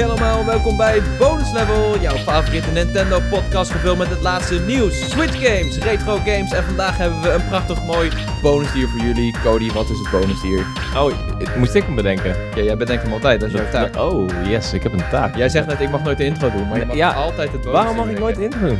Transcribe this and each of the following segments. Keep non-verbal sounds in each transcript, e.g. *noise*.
Hey allemaal, welkom bij Bonus Level, jouw favoriete Nintendo podcast gevuld met het laatste nieuws, Switch games, retro games en vandaag hebben we een prachtig mooi bonusdier voor jullie. Cody, wat is het bonusdier? Oh, moest ik hem bedenken? Ja, jij bedenkt hem altijd, dat is jouw taak. Oh, yes, ik heb een taak. Jij zegt net, ik mag nooit de intro doen, maar je mag Ja, altijd het Waarom mag ik nooit de intro doen?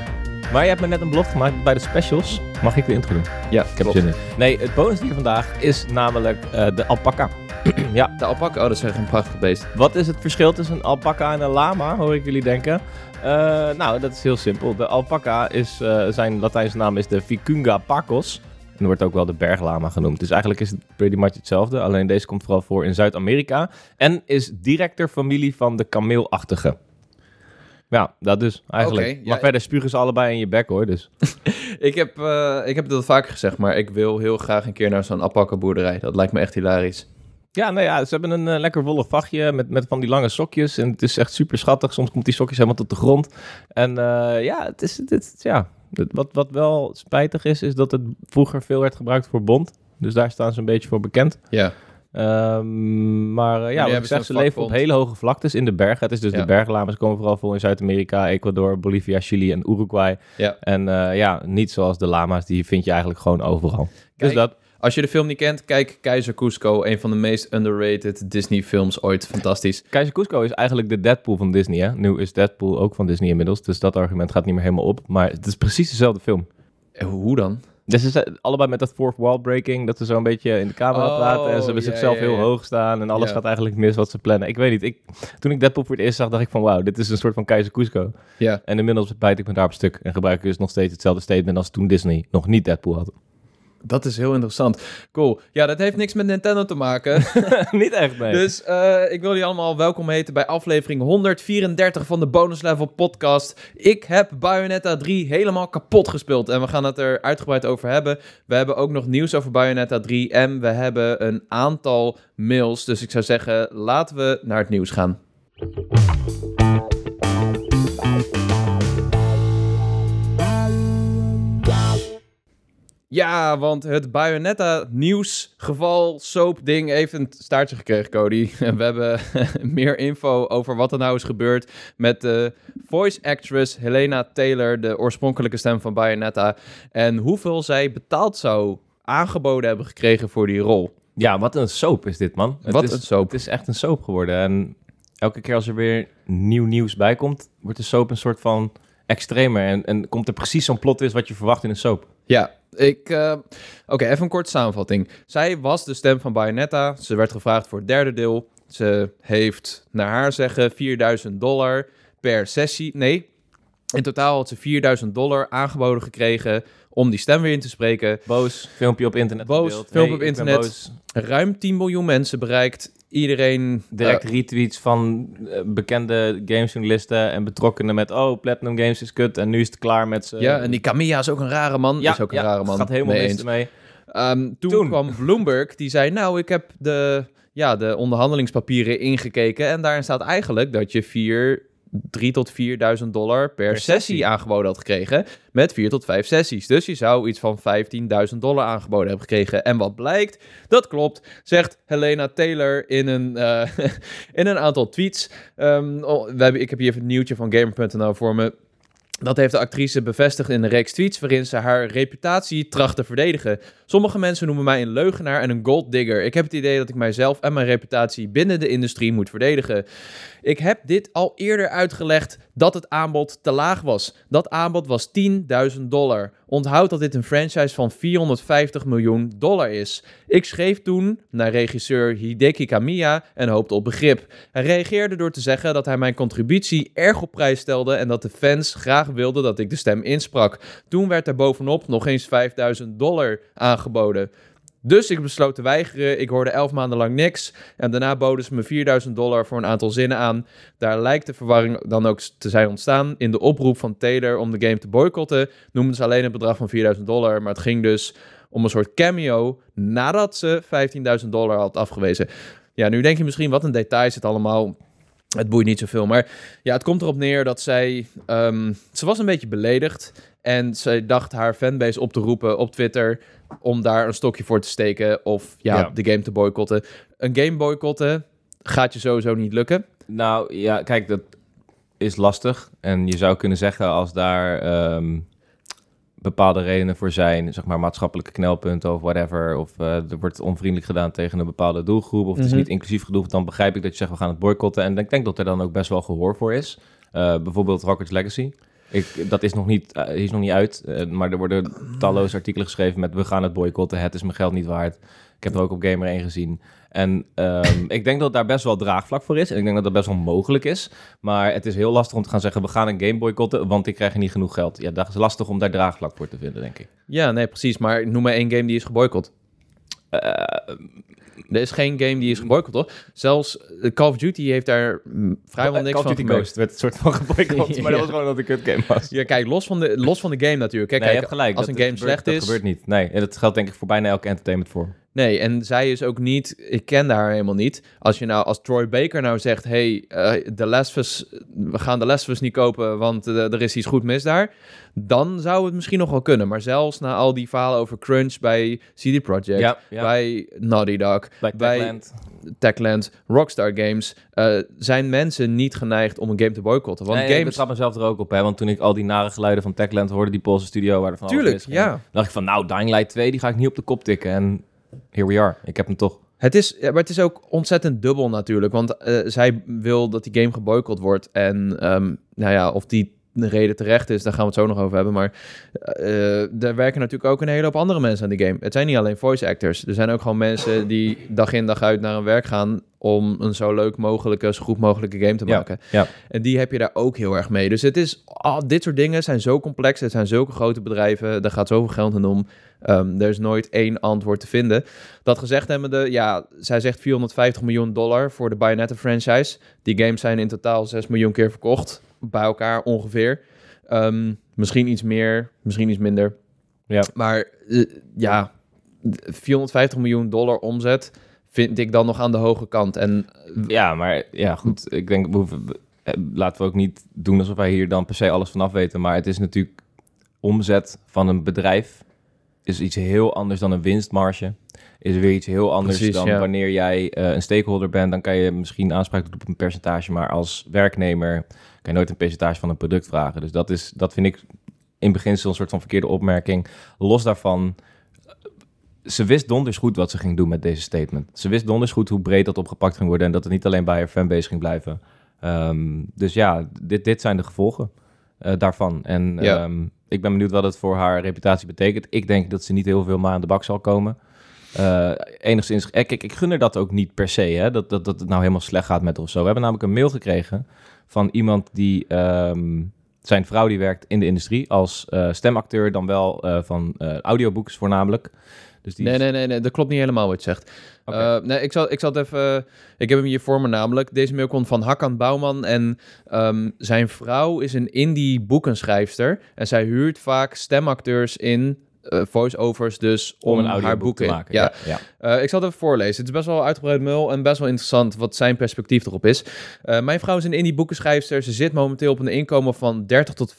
Maar je hebt me net een belofte gemaakt bij de specials. Mag ik de intro doen? Ja, Ik heb zin in. Nee, het bonusdier vandaag is namelijk eh, de alpaca. *clears throat* ja, De alpaca, oh dat is echt een prachtig beest. wat is het verschil tussen een alpaca en een lama, hoor ik jullie denken? Eh, nou, dat is heel simpel. De alpaca is, eh, zijn Latijnse naam is de Vicunga pacos. En wordt ook wel de berglama genoemd. Dus eigenlijk is het pretty much hetzelfde. Alleen deze komt vooral voor in Zuid-Amerika. En is direct ter familie van de kameelachtige. Ja, dat dus eigenlijk. Ja. maar verder spugen ze allebei in je bek hoor. Dus. *laughs* Ik heb, eh, ik heb het al vaker gezegd, maar ik wil heel graag een keer naar zo'n alpaca boerderij. Dat lijkt me echt hilarisch. Ja, nou ja, ze hebben een eh, lekker wollig vachtje met, met van die lange sokjes. En het is echt super schattig. Soms komt die sokjes helemaal tot de grond. En eh, ja, het is, het, ja. Wat, wat wel spijtig is, is dat het vroeger veel werd gebruikt voor bond. Dus daar staan ze een beetje voor bekend. Ja, Ehm, maar eh, ja, wat ik zeg, ze leven op hele hoge vlaktes in de bergen. Het is dus Ja. de berglama's komen vooral voor in Zuid-Amerika, Ecuador, Bolivia, Chili en Uruguay. ja. En ja, niet zoals de lama's, die vind je eigenlijk gewoon overal. Kijk, dus dat. Als je de film niet kent, kijk Keizer Cusco, een van de meest underrated Disney films ooit. Fantastisch. Keizer Cusco is eigenlijk de Deadpool van Disney, hè? Nu is Deadpool ook van Disney inmiddels, dus dat argument gaat niet meer helemaal op. Maar het is precies dezelfde film. Eh, Hoe dan? Dus ze zijn allebei met dat fourth wall breaking, dat ze zo een beetje in de camera Oh, praten en ze hebben zichzelf heel hoog staan en alles gaat eigenlijk mis wat ze plannen. Ik weet niet, ik, toen ik Deadpool voor het eerst zag, dacht ik van wauw, dit is een soort van Keizer Cusco. Ja. En inmiddels bijt ik me daar op stuk en gebruik ik dus nog steeds hetzelfde statement als toen Disney nog niet Deadpool had. Dat is heel interessant. Cool. Ja, dat heeft niks met Nintendo te maken. *laughs* niet echt, nee. Dus eh, ik wil jullie allemaal welkom heten bij aflevering 134 van de Bonus Level podcast. Ik heb Bayonetta 3 helemaal kapot gespeeld en we gaan het er uitgebreid over hebben. We hebben ook nog nieuws over Bayonetta 3 en we hebben een aantal mails. Dus ik zou zeggen, laten we naar het nieuws gaan. Ja, want het Bayonetta nieuwsgeval soap ding heeft een staartje gekregen, Cody. *laughs* We hebben *laughs* meer info over wat er nou is gebeurd met de voice actress Helena Taylor, de oorspronkelijke stem van Bayonetta, en hoeveel zij betaald zou aangeboden hebben gekregen voor die rol. Ja, wat een soap is dit, man. Het Wat is, een soap. Het is echt een soap geworden. En elke keer als er weer nieuw nieuws bij komt, wordt de soap een soort van extremer. En, en komt er precies zo'n plot is wat je verwacht in een soap. Ja, ik. eh, Oké, even een korte samenvatting. Zij was de stem van Bayonetta. Ze werd gevraagd voor het derde deel. Ze heeft, naar haar zeggen, 4000 dollar per sessie. Nee, in totaal had ze 4000 dollar aangeboden gekregen om die stem weer in te spreken. Boos, filmpje op internet Boos, filmpje Hey, op internet. boos. Ruim 10 miljoen mensen bereikt. Iedereen. Direct eh, retweets van eh, bekende gamesjournalisten en betrokkenen met... Oh, Platinum Games is kut en nu is het klaar met ze. ja, en die Camilla is ook een rare man. ja, is ook een ja, rare man. gaat helemaal Mee mis ermee. Ehm, toen, Toen. kwam Bloomberg, die zei, nou, ik heb de, ja, de onderhandelingspapieren ingekeken en daarin staat eigenlijk dat je 4, 3 tot 4.000 dollar per, Per sessie. sessie. aangeboden had gekregen met 4 tot 5 sessies. Dus je zou iets van 15.000 dollar aangeboden hebben gekregen. En wat blijkt, dat klopt, zegt Helena Taylor in een, eh, *laughs* in een aantal tweets. Ehm, oh, we hebben, ik heb hier even een nieuwtje van Gamer.nl voor me. Dat heeft de actrice bevestigd in een reeks tweets waarin ze haar reputatie tracht te verdedigen. Sommige mensen noemen mij een leugenaar en een golddigger. Ik heb het idee dat ik mijzelf en mijn reputatie binnen de industrie moet verdedigen. Ik heb dit al eerder uitgelegd dat het aanbod te laag was. Dat aanbod was 10.000 dollar. Onthoud dat dit een franchise van 450 miljoen dollar is. Ik schreef toen naar regisseur Hideki Kamiya en hoopte op begrip. Hij reageerde door te zeggen dat hij mijn contributie erg op prijs stelde en dat de fans graag wilden dat ik de stem insprak. Toen werd er bovenop nog eens 5000 dollar aangeboden. Dus ik besloot te weigeren. Ik hoorde elf maanden lang niks. En daarna boden ze me 4000 dollar voor een aantal zinnen aan. Daar lijkt de verwarring dan ook te zijn ontstaan. In de oproep van Taylor om de game te boycotten noemden ze alleen het bedrag van 4000 dollar. Maar het ging dus om een soort cameo nadat ze 15.000 dollar had afgewezen. Ja, nu denk je misschien wat een detail is het allemaal. Het boeit niet zoveel, maar ja, het komt erop neer dat zij... ehm, ze was een beetje beledigd en zij dacht haar fanbase op te roepen op Twitter om daar een stokje voor te steken of ja, Ja. de game te boycotten. Een game boycotten gaat je sowieso niet lukken. Nou ja, kijk, dat is lastig. En je zou kunnen zeggen als daar ehm, bepaalde redenen voor zijn, zeg maar maatschappelijke knelpunten of whatever, of eh, er wordt onvriendelijk gedaan tegen een bepaalde doelgroep, of het is Mhm. niet inclusief genoeg, dan begrijp ik dat je zegt we gaan het boycotten. En ik denk dat er dan ook best wel gehoor voor is. Eh, bijvoorbeeld Rockets Legacy. Ik, dat is nog niet, eh, is nog niet uit, eh, maar er worden talloze artikelen geschreven met we gaan het boycotten, het is mijn geld niet waard. Ik heb er ook op Gamer 1 gezien. En ehm, *laughs* ik denk dat daar best wel draagvlak voor is. En ik denk dat dat best wel mogelijk is. Maar het is heel lastig om te gaan zeggen... we gaan een game boycotten, want ik krijg er niet genoeg geld. Ja, dat is lastig om daar draagvlak voor te vinden, denk ik. Ja, nee, precies. Maar noem maar één game die is geboycott. Eh, Er is geen game die is geboycott, toch? Zelfs eh, Call of Duty heeft daar mm, vrijwel niks Call of van Duty. Ghost werd een soort van geboycott. *laughs* Maar dat Ja. was gewoon dat het een kut game was. Ja, kijk, los van de, los van de game natuurlijk. Kijk, nee, je kijk, hebt gelijk. als dat een game gebeurt- slecht dat is... gebeurt niet. Nee, en dat geldt denk ik voor bijna elke entertainment vorm. Nee, en zij is ook niet... Ik ken haar helemaal niet. Als je nou, als Troy Baker nou zegt... hey, eh, Last of Us, we gaan de Last Us niet kopen... want eh, er is iets goed mis daar... dan zou het misschien nog wel kunnen. Maar zelfs na al die verhalen over crunch bij CD Projekt... Ja, ja. bij Naughty Dog, Bij bij Techland. Techland, Rockstar Games... eh, zijn mensen niet geneigd om een game te boycotten. Want nee, ik betrap mezelf er ook op, hè. Want toen ik al die nare geluiden van Techland hoorde, die Poolse studio waar er van alles Tuurlijk, ja. dacht ik van, nou, Dying Light 2, die ga ik niet op de kop tikken. En here we are. Ik heb hem toch. Het is, maar het is ook ontzettend dubbel natuurlijk. Want eh, zij wil dat die game geboycott wordt. En ehm, nou ja, of die de reden terecht is, daar gaan we het zo nog over hebben. Maar eh er werken natuurlijk ook een hele hoop andere mensen aan die game. Het zijn niet alleen voice actors. Er zijn ook gewoon mensen die dag in dag uit naar hun werk gaan om een zo leuk mogelijke, zo goed mogelijke game te maken. ja. En die heb je daar ook heel erg mee. Dus het is, ah, dit soort dingen zijn zo complex. Het zijn zulke grote bedrijven. Daar gaat zoveel geld in om. Ehm, er is nooit één antwoord te vinden. Dat gezegd hebbende, ja, zij zegt 450 miljoen dollar voor de Bayonetta franchise. Die games zijn in totaal 6 miljoen keer verkocht. Bij elkaar ongeveer. Ehm, misschien iets meer, misschien iets minder. Ja. Maar eh, ja, 450 miljoen dollar omzet vind ik dan nog aan de hoge kant. En Ja, maar ja, goed. Ik denk, we hoeven, we- eh, laten we ook niet doen alsof wij hier dan per se alles vanaf weten. Maar het is natuurlijk omzet van een bedrijf is iets heel anders dan een winstmarge. Is weer iets heel anders Precies, dan ja. wanneer jij eh, een stakeholder bent. Dan kan je misschien aanspraak doen op een percentage. Maar als werknemer kan je nooit een percentage van een product vragen. Dus dat, is, dat vind ik in beginsel een soort van verkeerde opmerking. Los daarvan, ze wist donders goed wat ze ging doen met deze statement. Ze wist donders goed hoe breed dat opgepakt ging worden en dat het niet alleen bij haar fanbase ging blijven. Ehm, dus ja, dit, dit zijn de gevolgen eh, daarvan. En Ja. ehm, ik ben benieuwd wat het voor haar reputatie betekent. Ik denk dat ze niet heel veel maar aan de bak zal komen. Eh, enigszins, kijk, ik gun er dat ook niet per se, hè, dat, dat, dat het nou helemaal slecht gaat met of zo. We hebben namelijk een mail gekregen van iemand die, ehm, zijn vrouw die werkt in de industrie als eh, stemacteur, dan wel eh, van eh audiobooks voornamelijk. Dus die Nee, is- nee, nee, nee, dat klopt niet helemaal wat je zegt. Eh, nee, ik zal, ik zal het even... Ik heb hem hier voor me namelijk. Deze mail komt van Hakan Bouwman. En ehm, zijn vrouw is een indie boekenschrijfster. En zij huurt vaak stemacteurs in... eh, voice-overs dus om, om een haar boeken te maken. Ja. Ja, ja. Eh, ik zal het even voorlezen. Het is best wel uitgebreid mail en best wel interessant wat zijn perspectief erop is. Eh, mijn vrouw is een indie boekenschrijfster. Ze zit momenteel op een inkomen van 30 tot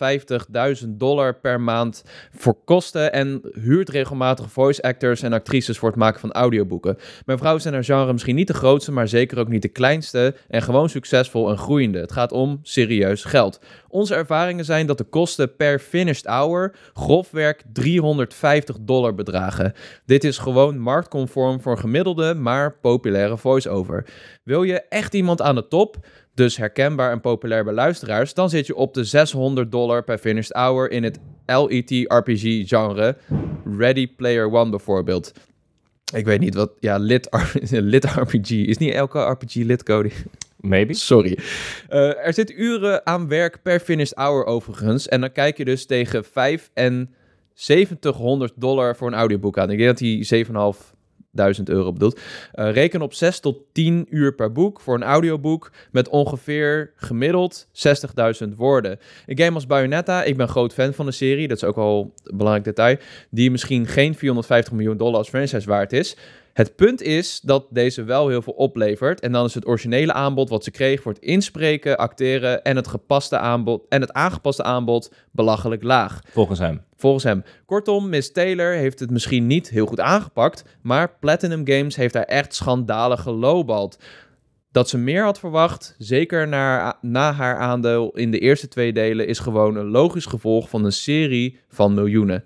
50.000 dollar per maand voor kosten en huurt regelmatig voice actors en actrices voor het maken van audioboeken. Mijn vrouw is in haar genre misschien niet de grootste, maar zeker ook niet de kleinste en gewoon succesvol en groeiende. Het gaat om serieus geld. Onze ervaringen zijn dat de kosten per finished hour grofwerk 350 dollar bedragen. Dit is gewoon marktconform voor een gemiddelde, maar populaire voice-over. Wil je echt iemand aan de top, dus herkenbaar en populair bij luisteraars, dan zit je op de 600 dollar per finished hour in het LET RPG genre. Ready Player One bijvoorbeeld. Ik weet niet wat, ja, lit, *laughs* lit RPG. Is niet elke RPG lit, Cody? Maybe. Sorry. Eh, er zit uren aan werk per finished hour overigens. En dan kijk je dus tegen 5 en 7000 dollar voor een audioboek aan. Ik denk dat hij 7.500 euro bedoelt. Eh, reken op 6 tot 10 uur per boek voor een audioboek met ongeveer gemiddeld 60.000 woorden. Een game als Bayonetta, ik ben groot fan van de serie, dat is ook al een belangrijk detail, die misschien geen 450 miljoen dollar als franchise waard is. Het punt is dat deze wel heel veel oplevert. En dan is het originele aanbod wat ze kreeg voor het inspreken, acteren en het gepaste aanbod en het aangepaste aanbod belachelijk laag. Volgens hem. Volgens hem. Kortom, Miss Taylor heeft het misschien niet heel goed aangepakt, maar Platinum Games heeft daar echt schandalig gelowbald. dat ze meer had verwacht, zeker naar, na haar aandeel in de eerste twee delen, is gewoon een logisch gevolg van een serie van miljoenen.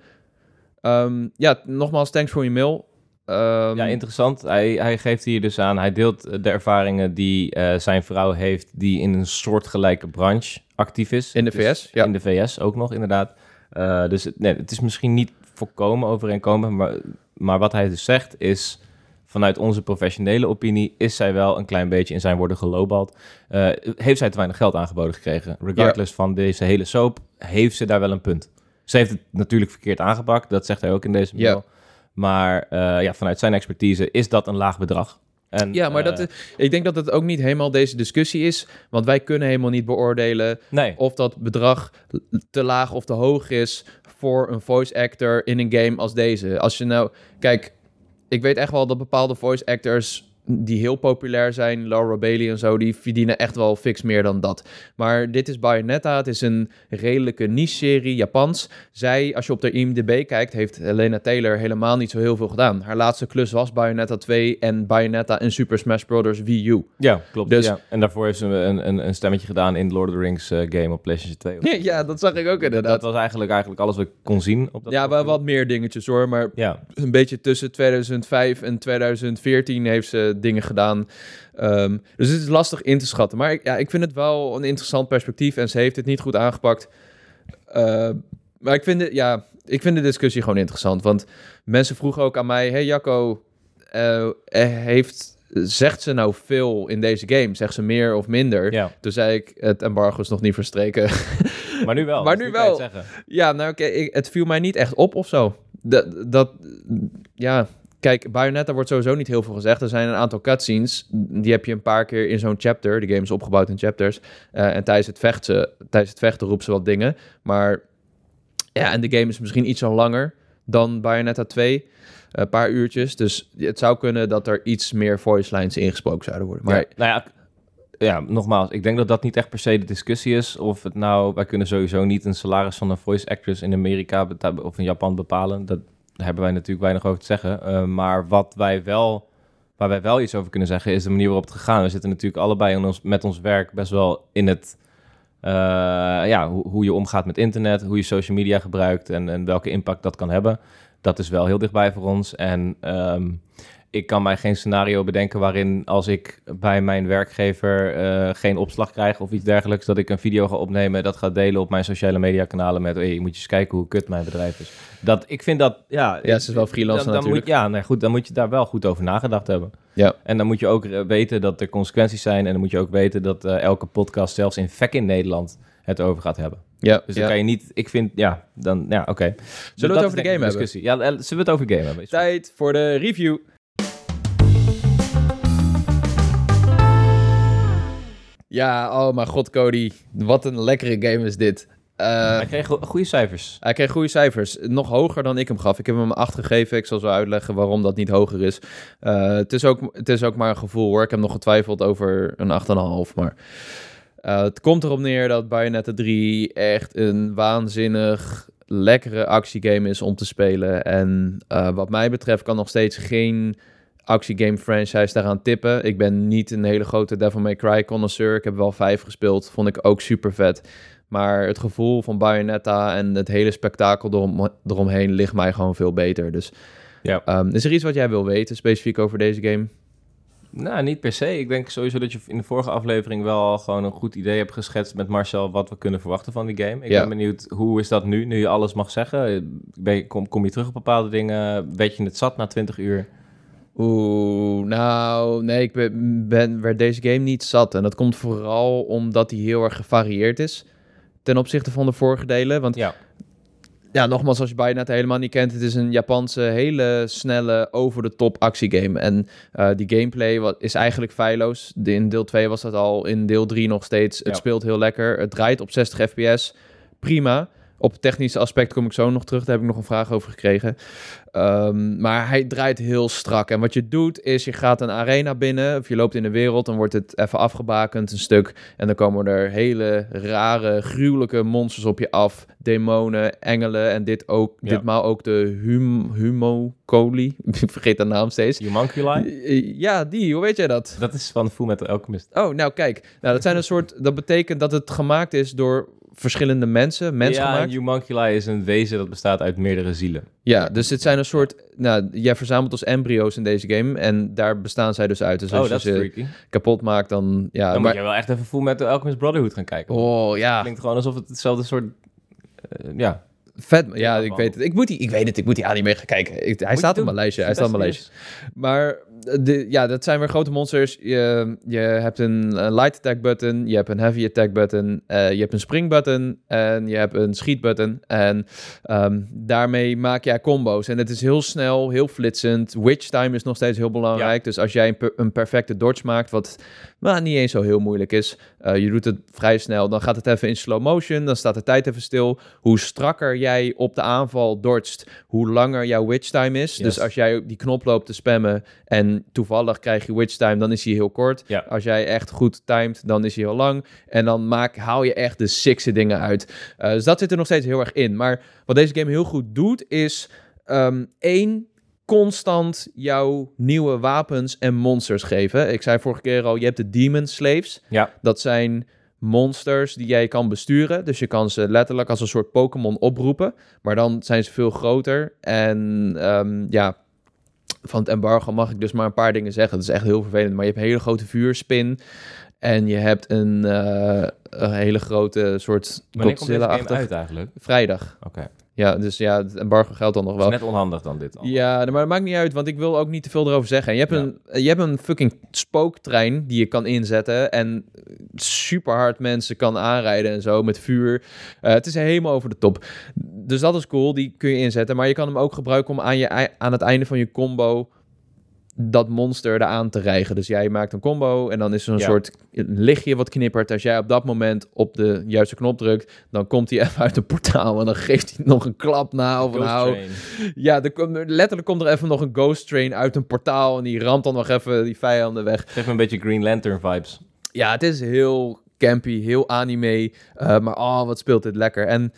Ehm, ja, nogmaals, thanks voor je mail. Ehm, Ja, interessant. Hij, hij geeft hier dus aan, hij deelt eh, de ervaringen die eh, zijn vrouw heeft, die in een soortgelijke branche actief is. In de Dus VS, ja. In de VS ook nog, inderdaad. Eh, dus het, nee, het is misschien niet volkomen overeenkomend, maar, maar wat hij dus zegt is, vanuit onze professionele opinie, is zij wel een klein beetje in zijn woorden gelobald. Heeft zij te weinig geld aangeboden gekregen? Regardless van deze hele soap, heeft ze daar wel een punt. Ze heeft het natuurlijk verkeerd aangepakt, dat zegt hij ook in deze Ja. Maar eh, ja, vanuit zijn expertise is dat een laag bedrag. En, Ja, maar eh, dat, ik denk dat het ook niet helemaal deze discussie is. Want wij kunnen helemaal niet beoordelen Nee, of dat bedrag te laag of te hoog is voor een voice actor in een game als deze. Als je nou, kijk, ik weet echt wel dat bepaalde voice actors die heel populair zijn, Laura Bailey en zo, die verdienen echt wel fix meer dan dat. Maar dit is Bayonetta, het is een redelijke niche-serie, Japans. Zij, als je op de IMDb kijkt, heeft Helena Taylor helemaal niet zo heel veel gedaan. Haar laatste klus was Bayonetta 2 en Bayonetta in Super Smash Bros. Wii U. ja, klopt. Dus- ja. En daarvoor heeft ze een, een, een stemmetje gedaan in Lord of the Rings eh, game op PlayStation 2. *laughs* Ja, dat zag ik ook inderdaad. Dat was eigenlijk, eigenlijk alles wat ik kon zien. Op dat Ja, wel wat meer dingetjes hoor, maar Ja, een beetje tussen 2005 en 2014 heeft ze dingen gedaan. Ehm, dus het is lastig in te schatten. Maar ik, ja, ik vind het wel een interessant perspectief en ze heeft het niet goed aangepakt. Eh, maar ik vind, het, ja, ik vind de discussie gewoon interessant. Want mensen vroegen ook aan mij: Hey Jacco, eh, heeft, zegt ze nou veel in deze game? Zegt ze meer of minder? ja. Toen zei ik: Het embargo is nog niet verstreken. maar nu wel. *laughs* Maar dus nu wel. Ja, nou, oké, het viel mij niet echt op of zo. Dat, dat, ja, kijk, Bayonetta wordt sowieso niet heel veel gezegd. Er zijn een aantal cutscenes, die heb je een paar keer in zo'n chapter. De game is opgebouwd in chapters. Eh, en tijdens het, vechten, tijdens het vechten roept ze wat dingen. Maar ja, en de game is misschien iets langer dan Bayonetta 2. Een paar uurtjes. Dus het zou kunnen dat er iets meer voice lines ingesproken zouden worden. Maar ja, nou ja, ja, nogmaals, ik denk dat dat niet echt per se de discussie is. Of het nou, wij kunnen sowieso niet een salaris van een voice actress in Amerika of in Japan bepalen. Dat daar hebben wij natuurlijk weinig over te zeggen. Eh, maar wat wij wel, waar wij wel iets over kunnen zeggen, is de manier waarop het gegaan. We zitten natuurlijk allebei ons, met ons werk best wel in het. eh, ja, hoe, hoe je omgaat met internet, hoe je social media gebruikt en, en welke impact dat kan hebben. Dat is wel heel dichtbij voor ons. En ehm, ik kan mij geen scenario bedenken waarin als ik bij mijn werkgever eh, geen opslag krijg of iets dergelijks, dat ik een video ga opnemen, dat ga delen op mijn sociale media kanalen met, hey, je moet je eens kijken hoe kut mijn bedrijf is. Dat, ik vind dat, ja... Ja, ze is wel freelancer dan, dan natuurlijk. Moet, ja, nee, goed, dan moet je daar wel goed over nagedacht hebben. Ja. En dan moet je ook eh, weten dat er consequenties zijn en dan moet je ook weten dat eh, elke podcast, zelfs in VEC in Nederland, het over gaat hebben. ja, Dus dan ja. kan je niet, ik vind, ja, dan, ja, oké. Zullen we Dat het over de game hebben? discussie. Ja, zullen we het over de game hebben? Tijd voor de review. Ja, oh mijn god, Cody. Wat een lekkere game is dit. Eh, Hij kreeg go- goede cijfers. hij kreeg goede cijfers. Nog hoger dan ik hem gaf. Ik heb hem 8 gegeven. Ik zal zo uitleggen waarom dat niet hoger is. Eh, het, is ook, het is ook maar een gevoel hoor. Ik heb nog getwijfeld over een 8,5. Maar eh, het komt erop neer dat Bayonetta 3 echt een waanzinnig lekkere actiegame is om te spelen. En wat mij betreft kan nog steeds geen actiegame franchise daaraan tippen. Ik ben niet een hele grote Devil May Cry connoisseur. Ik heb wel 5 gespeeld. Vond ik ook super vet. Maar het gevoel van Bayonetta en het hele spektakel erom, eromheen ligt mij gewoon veel beter. Dus Ja. ehm, is er iets wat jij wil weten specifiek over deze game? Nou, niet per se. Ik denk sowieso dat je in de vorige aflevering wel al gewoon een goed idee hebt geschetst met Marcel wat we kunnen verwachten van die game. Ik Ja. ben benieuwd, hoe is dat nu, nu je alles mag zeggen? Ben je, kom, kom je terug op bepaalde dingen? Weet je het zat na 20 uur? Oeh, nou, nee, ik ben, ben, werd deze game niet zat. En dat komt vooral omdat hij heel erg gevarieerd is ten opzichte van de vorige delen. Want Ja. ja, nogmaals, als je Bayonetta helemaal niet kent, het is een Japanse, hele snelle, over-the-top actiegame. En eh, die gameplay wat, is eigenlijk feilloos. In deel 2 was dat al, in deel 3 nog steeds. Het speelt heel lekker. Het draait op 60 fps. Prima. Op het technische aspect kom ik zo nog terug. Daar heb ik nog een vraag over gekregen. Ehm, maar hij draait heel strak. En wat je doet is, je gaat een arena binnen. Of je loopt in de wereld. Dan wordt het even afgebakend, een stuk. En dan komen er hele rare, gruwelijke monsters op je af. Demonen, engelen. En dit ook, Ja. ditmaal ook de hum, Humocoli. *laughs* ik vergeet de naam steeds. Humanculi? Eh, Ja, die. Hoe weet jij dat? Dat is van Full Metal Alchemist. Oh, nou kijk. Nou, dat zijn een soort... Dat betekent dat het gemaakt is door verschillende mensen. Mensen ja, gemaakt. Humanculi is een wezen dat bestaat uit meerdere zielen. Ja, dus het zijn een soort... Nou, jij verzamelt als embryo's in deze game. En daar bestaan zij dus uit. Dus oh, als dat je is ze freaky. kapot maakt, dan... Ja, Dan maar... moet je wel echt even Full Metal Alchemist Brotherhood gaan kijken. Oh, ja. Klinkt gewoon alsof het hetzelfde soort... eh, ja. Vet. Ja, ik weet het. Ik, moet die, ik weet het, ik moet die anime gaan kijken. Ik- hij staat op mijn lijstje. Hij staat op mijn lijstje. Maar de, ja, dat zijn weer grote monsters. Je, je hebt een, eh, light attack button, je hebt een heavy attack button, eh, je hebt een spring button en je hebt een schiet button. En ehm, daarmee maak jij combo's. En het is heel snel, heel flitsend. Witch time is nog steeds heel belangrijk. Dus als jij een, per- een perfecte dodge maakt, wat nou, niet eens zo heel moeilijk is, eh, je doet het vrij snel, dan gaat het even in slow motion, dan staat de tijd even stil. Hoe strakker jij op de aanval dodgt, hoe langer jouw witch time is. Yes. Dus als jij die knop loopt te spammen en toevallig krijg je witch time, dan is hij heel kort. Ja. Als jij echt goed timed, dan is hij heel lang. En dan maak, haal je echt de sixte dingen uit. Eh, dus dat zit er nog steeds heel erg in. Maar wat deze game heel goed doet, is ehm, één constant jouw nieuwe wapens en monsters geven. Ik zei vorige keer al, je hebt de Demon Slaves. Ja. Dat zijn monsters die jij kan besturen. Dus je kan ze letterlijk als een soort Pokémon oproepen. Maar dan zijn ze veel groter. En ehm, ja, van het embargo mag ik dus maar een paar dingen zeggen. Dat is echt heel vervelend. Maar je hebt een hele grote vuurspin. En je hebt een, eh, een hele grote soort Godzilla-achtig... uit eigenlijk? Vrijdag. Oké. Ja, dus ja, het embargo geldt dan nog Dat is wel. net onhandig dan dit. al. Ja, maar dat maakt niet uit, want ik wil ook niet te veel erover zeggen. Je hebt, Ja. een, je hebt een fucking spooktrein die je kan inzetten en super hard mensen kan aanrijden en zo met vuur. Eh, het is helemaal over de top. Dus dat is cool, die kun je inzetten. Maar je kan hem ook gebruiken om aan, je, aan het einde van je combo dat monster eraan te rijgen. Dus jij maakt een combo en dan is er een Ja. soort lichtje wat knippert. Als jij op dat moment op de juiste knop drukt, dan komt hij even uit een portaal en dan geeft hij nog een klap na of. Train. Ja, er letterlijk komt er even nog een ghost train uit een portaal en die ramt dan nog even die vijanden weg. Geeft me een beetje Green Lantern vibes. Ja, het is heel campy, heel anime, eh, maar oh, wat speelt dit lekker. En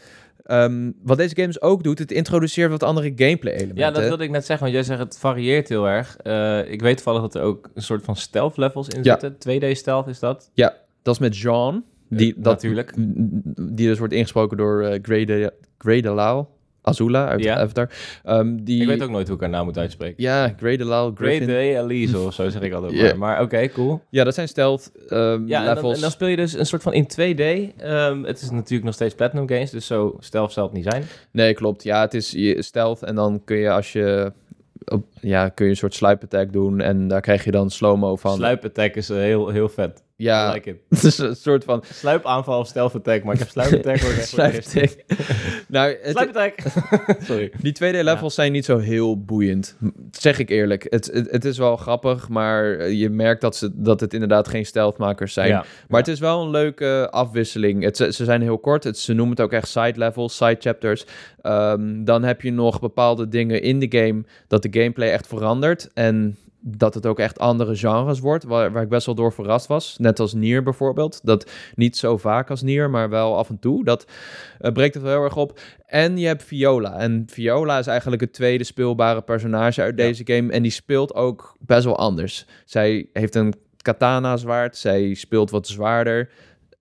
ehm, wat deze games ook doet, het introduceert wat andere gameplay elementen. Ja, dat wilde ik net zeggen, want jij zegt het varieert heel erg. Eh, ik weet toevallig dat er ook een soort van stealth levels in Ja. zitten. 2D stealth is dat? Dat is met Jean, die, Eh, dat, natuurlijk. die dus wordt ingesproken door uh, Grey, de, Grey Delisle, Azula uit Ja. Avatar. Ehm, die, Ik weet ook nooit hoe ik haar naam moet uitspreken. Ja, Great Griffin. Elise of zo zeg ik altijd *laughs* maar. Oké, cool. Ja, dat zijn stealth ehm, Ja, en dan, levels. en dan speel je dus een soort van in 2D. Ehm, het is natuurlijk nog steeds Platinum Games, dus zo stealth zal het niet zijn. Nee, klopt. Ja, het is stealth en dan kun je als je op, ja, kun je een soort slipe attack doen en daar krijg je dan slow-mo van. Sluip attack is eh, heel, heel vet. Ja, like *laughs* het is een soort van Sluipaanval of stealth attack, maar ik heb sluip attack hoor ik echt voor *laughs* *laughs* het slipe eerst. attack. nou, het- Sluip attack! Sorry. die 2D-levels zijn niet zo heel boeiend. Zeg ik eerlijk. Het, het, het is wel grappig, maar je merkt dat, ze, dat het inderdaad geen stealthmakers zijn. Ja. Maar het is wel een leuke afwisseling. Het, ze ze zijn heel kort. Het, ze noemen het ook echt side levels, side chapters. Ehm, dan heb je nog bepaalde dingen in de game dat de gameplay echt verandert. En dat het ook echt andere genres wordt, waar, waar ik best wel door verrast was. Net als Nier bijvoorbeeld. Dat niet zo vaak als Nier, maar wel af en toe. Dat eh, breekt het wel heel erg op. En je hebt Viola. En Viola is eigenlijk het tweede speelbare personage uit Ja. deze game. En die speelt ook best wel anders. Zij heeft een katana-zwaard. Zij speelt wat zwaarder.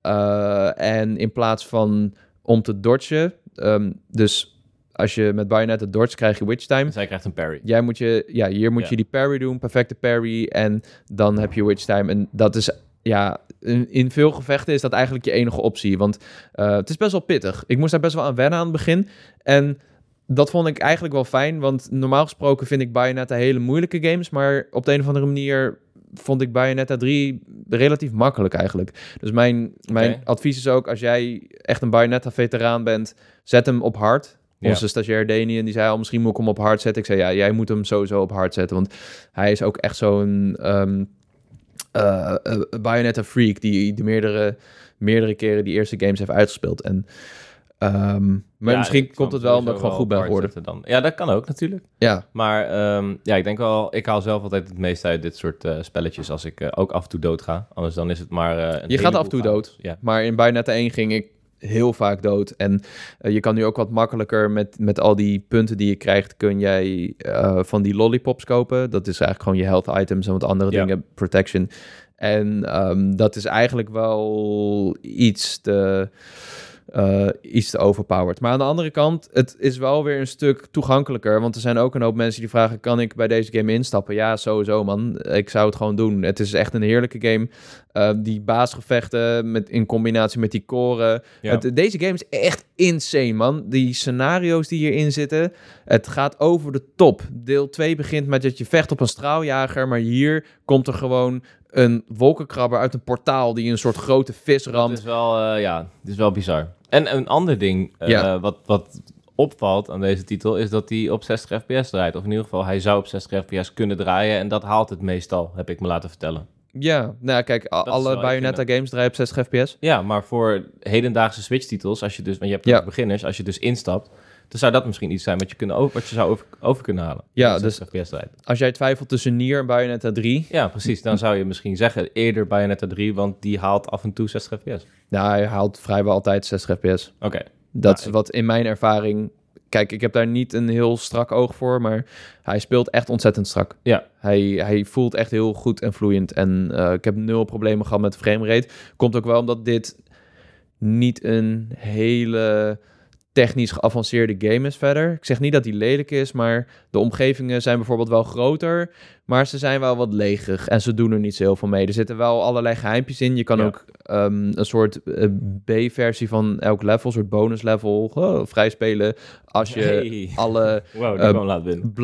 Eh, en in plaats van om te dodgen... ehm, dus als je met Bayonetta dodge, krijg je witch time. Zij krijgt een parry. Jij moet je, ja, hier moet Ja. je die parry doen, perfecte parry. En dan heb je witch time. En dat is, ja, in, in veel gevechten is dat eigenlijk je enige optie. Want eh, het is best wel pittig. Ik moest daar best wel aan wennen aan het begin. En dat vond ik eigenlijk wel fijn. Want normaal gesproken vind ik Bayonetta hele moeilijke games. Maar op de een of andere manier vond ik Bayonetta 3 relatief makkelijk eigenlijk. Dus mijn, mijn advies is ook, als jij echt een Bayonetta-veteraan bent, zet hem op hard. Ja. Onze stagiair Daniën, die zei al, misschien moet ik hem op hard zetten. Ik zei, ja, jij moet hem sowieso op hard zetten. Want hij is ook echt zo'n ehm eh, eh, Bayonetta freak... die de meerdere, meerdere keren die eerste games heeft uitgespeeld. En Ehm, maar Ja, misschien komt het wel omdat ik gewoon goed ben geworden. Dan. Ja, dat kan ook natuurlijk. Ja, Maar ehm, ja, ik denk wel, ik haal zelf altijd het meeste uit dit soort eh, spelletjes als ik ook af en toe dood ga. Anders dan is het maar. Je gaat af en toe dood. Ja. maar in Bayonetta 1 ging ik heel vaak dood. En eh, je kan nu ook wat makkelijker met, met al die punten die je krijgt, kun jij eh, van die lollipops kopen. Dat is eigenlijk gewoon je health items en wat andere Ja. dingen, protection. En ehm, dat is eigenlijk wel iets te, eh, iets te overpowered. Maar aan de andere kant, het is wel weer een stuk toegankelijker. Want er zijn ook een hoop mensen die vragen, kan ik bij deze game instappen? Ja, sowieso man. Ik zou het gewoon doen. Het is echt een heerlijke game. Eh, die baasgevechten met, in combinatie met die koren. Ja. Het- deze game is echt insane, man. Die scenario's die hierin zitten, het gaat over de top. Deel 2 begint met dat je vecht op een straaljager, maar hier komt er gewoon een wolkenkrabber uit een portaal die een soort grote vis ramt. is wel, eh, ja, het is wel bizar. En een ander ding eh, Ja. wat, wat opvalt aan deze titel is dat hij op 60 fps draait. Of in ieder geval, hij zou op 60 fps kunnen draaien. En dat haalt het meestal, heb ik me laten vertellen. Ja, nou kijk, alle Bayonetta games draaien op 60 fps. Ja, maar voor hedendaagse Switch-titels, als je dus, want je hebt Ja. beginners, als je dus instapt, dan zou dat misschien iets zijn wat je, kunnen over, wat je zou over, over kunnen halen. Ja, dus- 60 fps draait. Als jij twijfelt tussen Nier en Bayonetta 3, Ja, precies. Dan zou je misschien zeggen eerder Bayonetta 3, want die haalt af en toe 60 fps. Nou, hij haalt vrijwel altijd 60 fps. Oké. Dat Nou, is wat in mijn ervaring... Kijk, ik heb daar niet een heel strak oog voor, maar hij speelt echt ontzettend strak. Ja. Hij, hij voelt echt heel goed en vloeiend. En eh, ik heb nul problemen gehad met de framerate. Komt ook wel omdat dit niet een hele technisch geavanceerde game is verder. Ik zeg niet dat die lelijk is, maar de omgevingen zijn bijvoorbeeld wel groter, maar ze zijn wel wat leeg en ze doen er niet zo heel veel mee. Er zitten wel allerlei geheimpjes in. Je kan Ja. ook ehm, een soort eh, B-versie van elk level, een soort bonus level, oh, vrijspelen als je Hey. alle *laughs* Wow,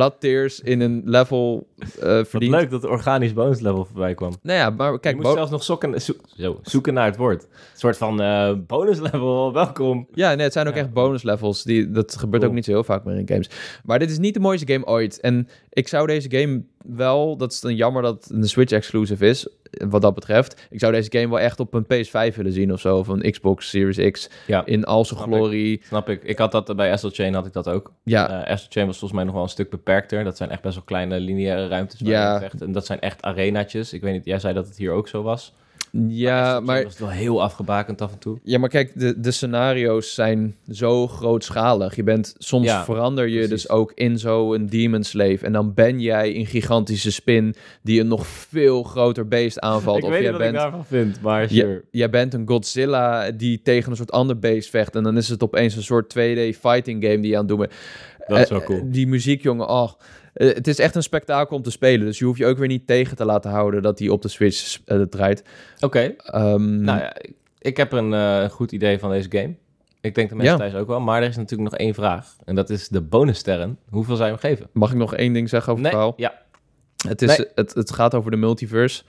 Eh, tears in een level Wat verdient. leuk dat de organisch bonus level voorbij kwam. Nou ja, maar Kijk, je moest bo- zelfs nog zoeken, zo, zo, zoeken naar het woord. Een soort van eh, bonus level, *laughs* welkom. Ja, nee, het zijn ook Ja. echt bonus levels. Die, dat gebeurt Cool. ook niet zo heel vaak meer in games. Maar dit is niet de mooiste game ooit. En ik zou deze game wel... Dat is dan jammer dat het een Switch exclusive is, wat dat betreft. Ik zou deze game wel echt op een PS5 willen zien of zo. Of een Xbox Series X Ja, in al zijn Snap ik. glorie. snap ik. Ik had dat bij Astral Chain, had ik dat ook. Ja, Eh Astral Chain was volgens mij nog wel een stuk beperkter. Dat zijn echt best wel kleine lineaire ruimtes. waar Ja. je. En dat zijn echt arenaatjes. Ik weet niet, jij zei dat het hier ook zo was. Ja maar... was het wel heel afgebakend af en toe. Ja, maar kijk, de, de scenario's zijn zo grootschalig. Je bent, soms Ja, verander je precies. dus ook in zo'n demon slave. En dan ben jij een gigantische spin die een nog veel groter beest aanvalt. ik of weet jij wat bent, ik daarvan vind, maar sure. jij bent een Godzilla die tegen een soort ander beest vecht. En dan is het opeens een soort 2D fighting game die je aan het doen bent. Dat is Eh, wel cool. die muziek, jongen, oh. Eh, het is echt een spektakel om te spelen. Dus je hoeft je ook weer niet tegen te laten houden dat die op de Switch eh, draait. Oké, Ehm, nou ja, ik- heb een eh, goed idee van deze game. Ik denk de mensen Ja. thuis ook wel. Maar er is natuurlijk nog één vraag. En dat is de bonussterren. Hoeveel zou je hem geven? Mag ik nog één ding zeggen over het verhaal? ja. Het, is, Nee. het, het gaat over de multiverse.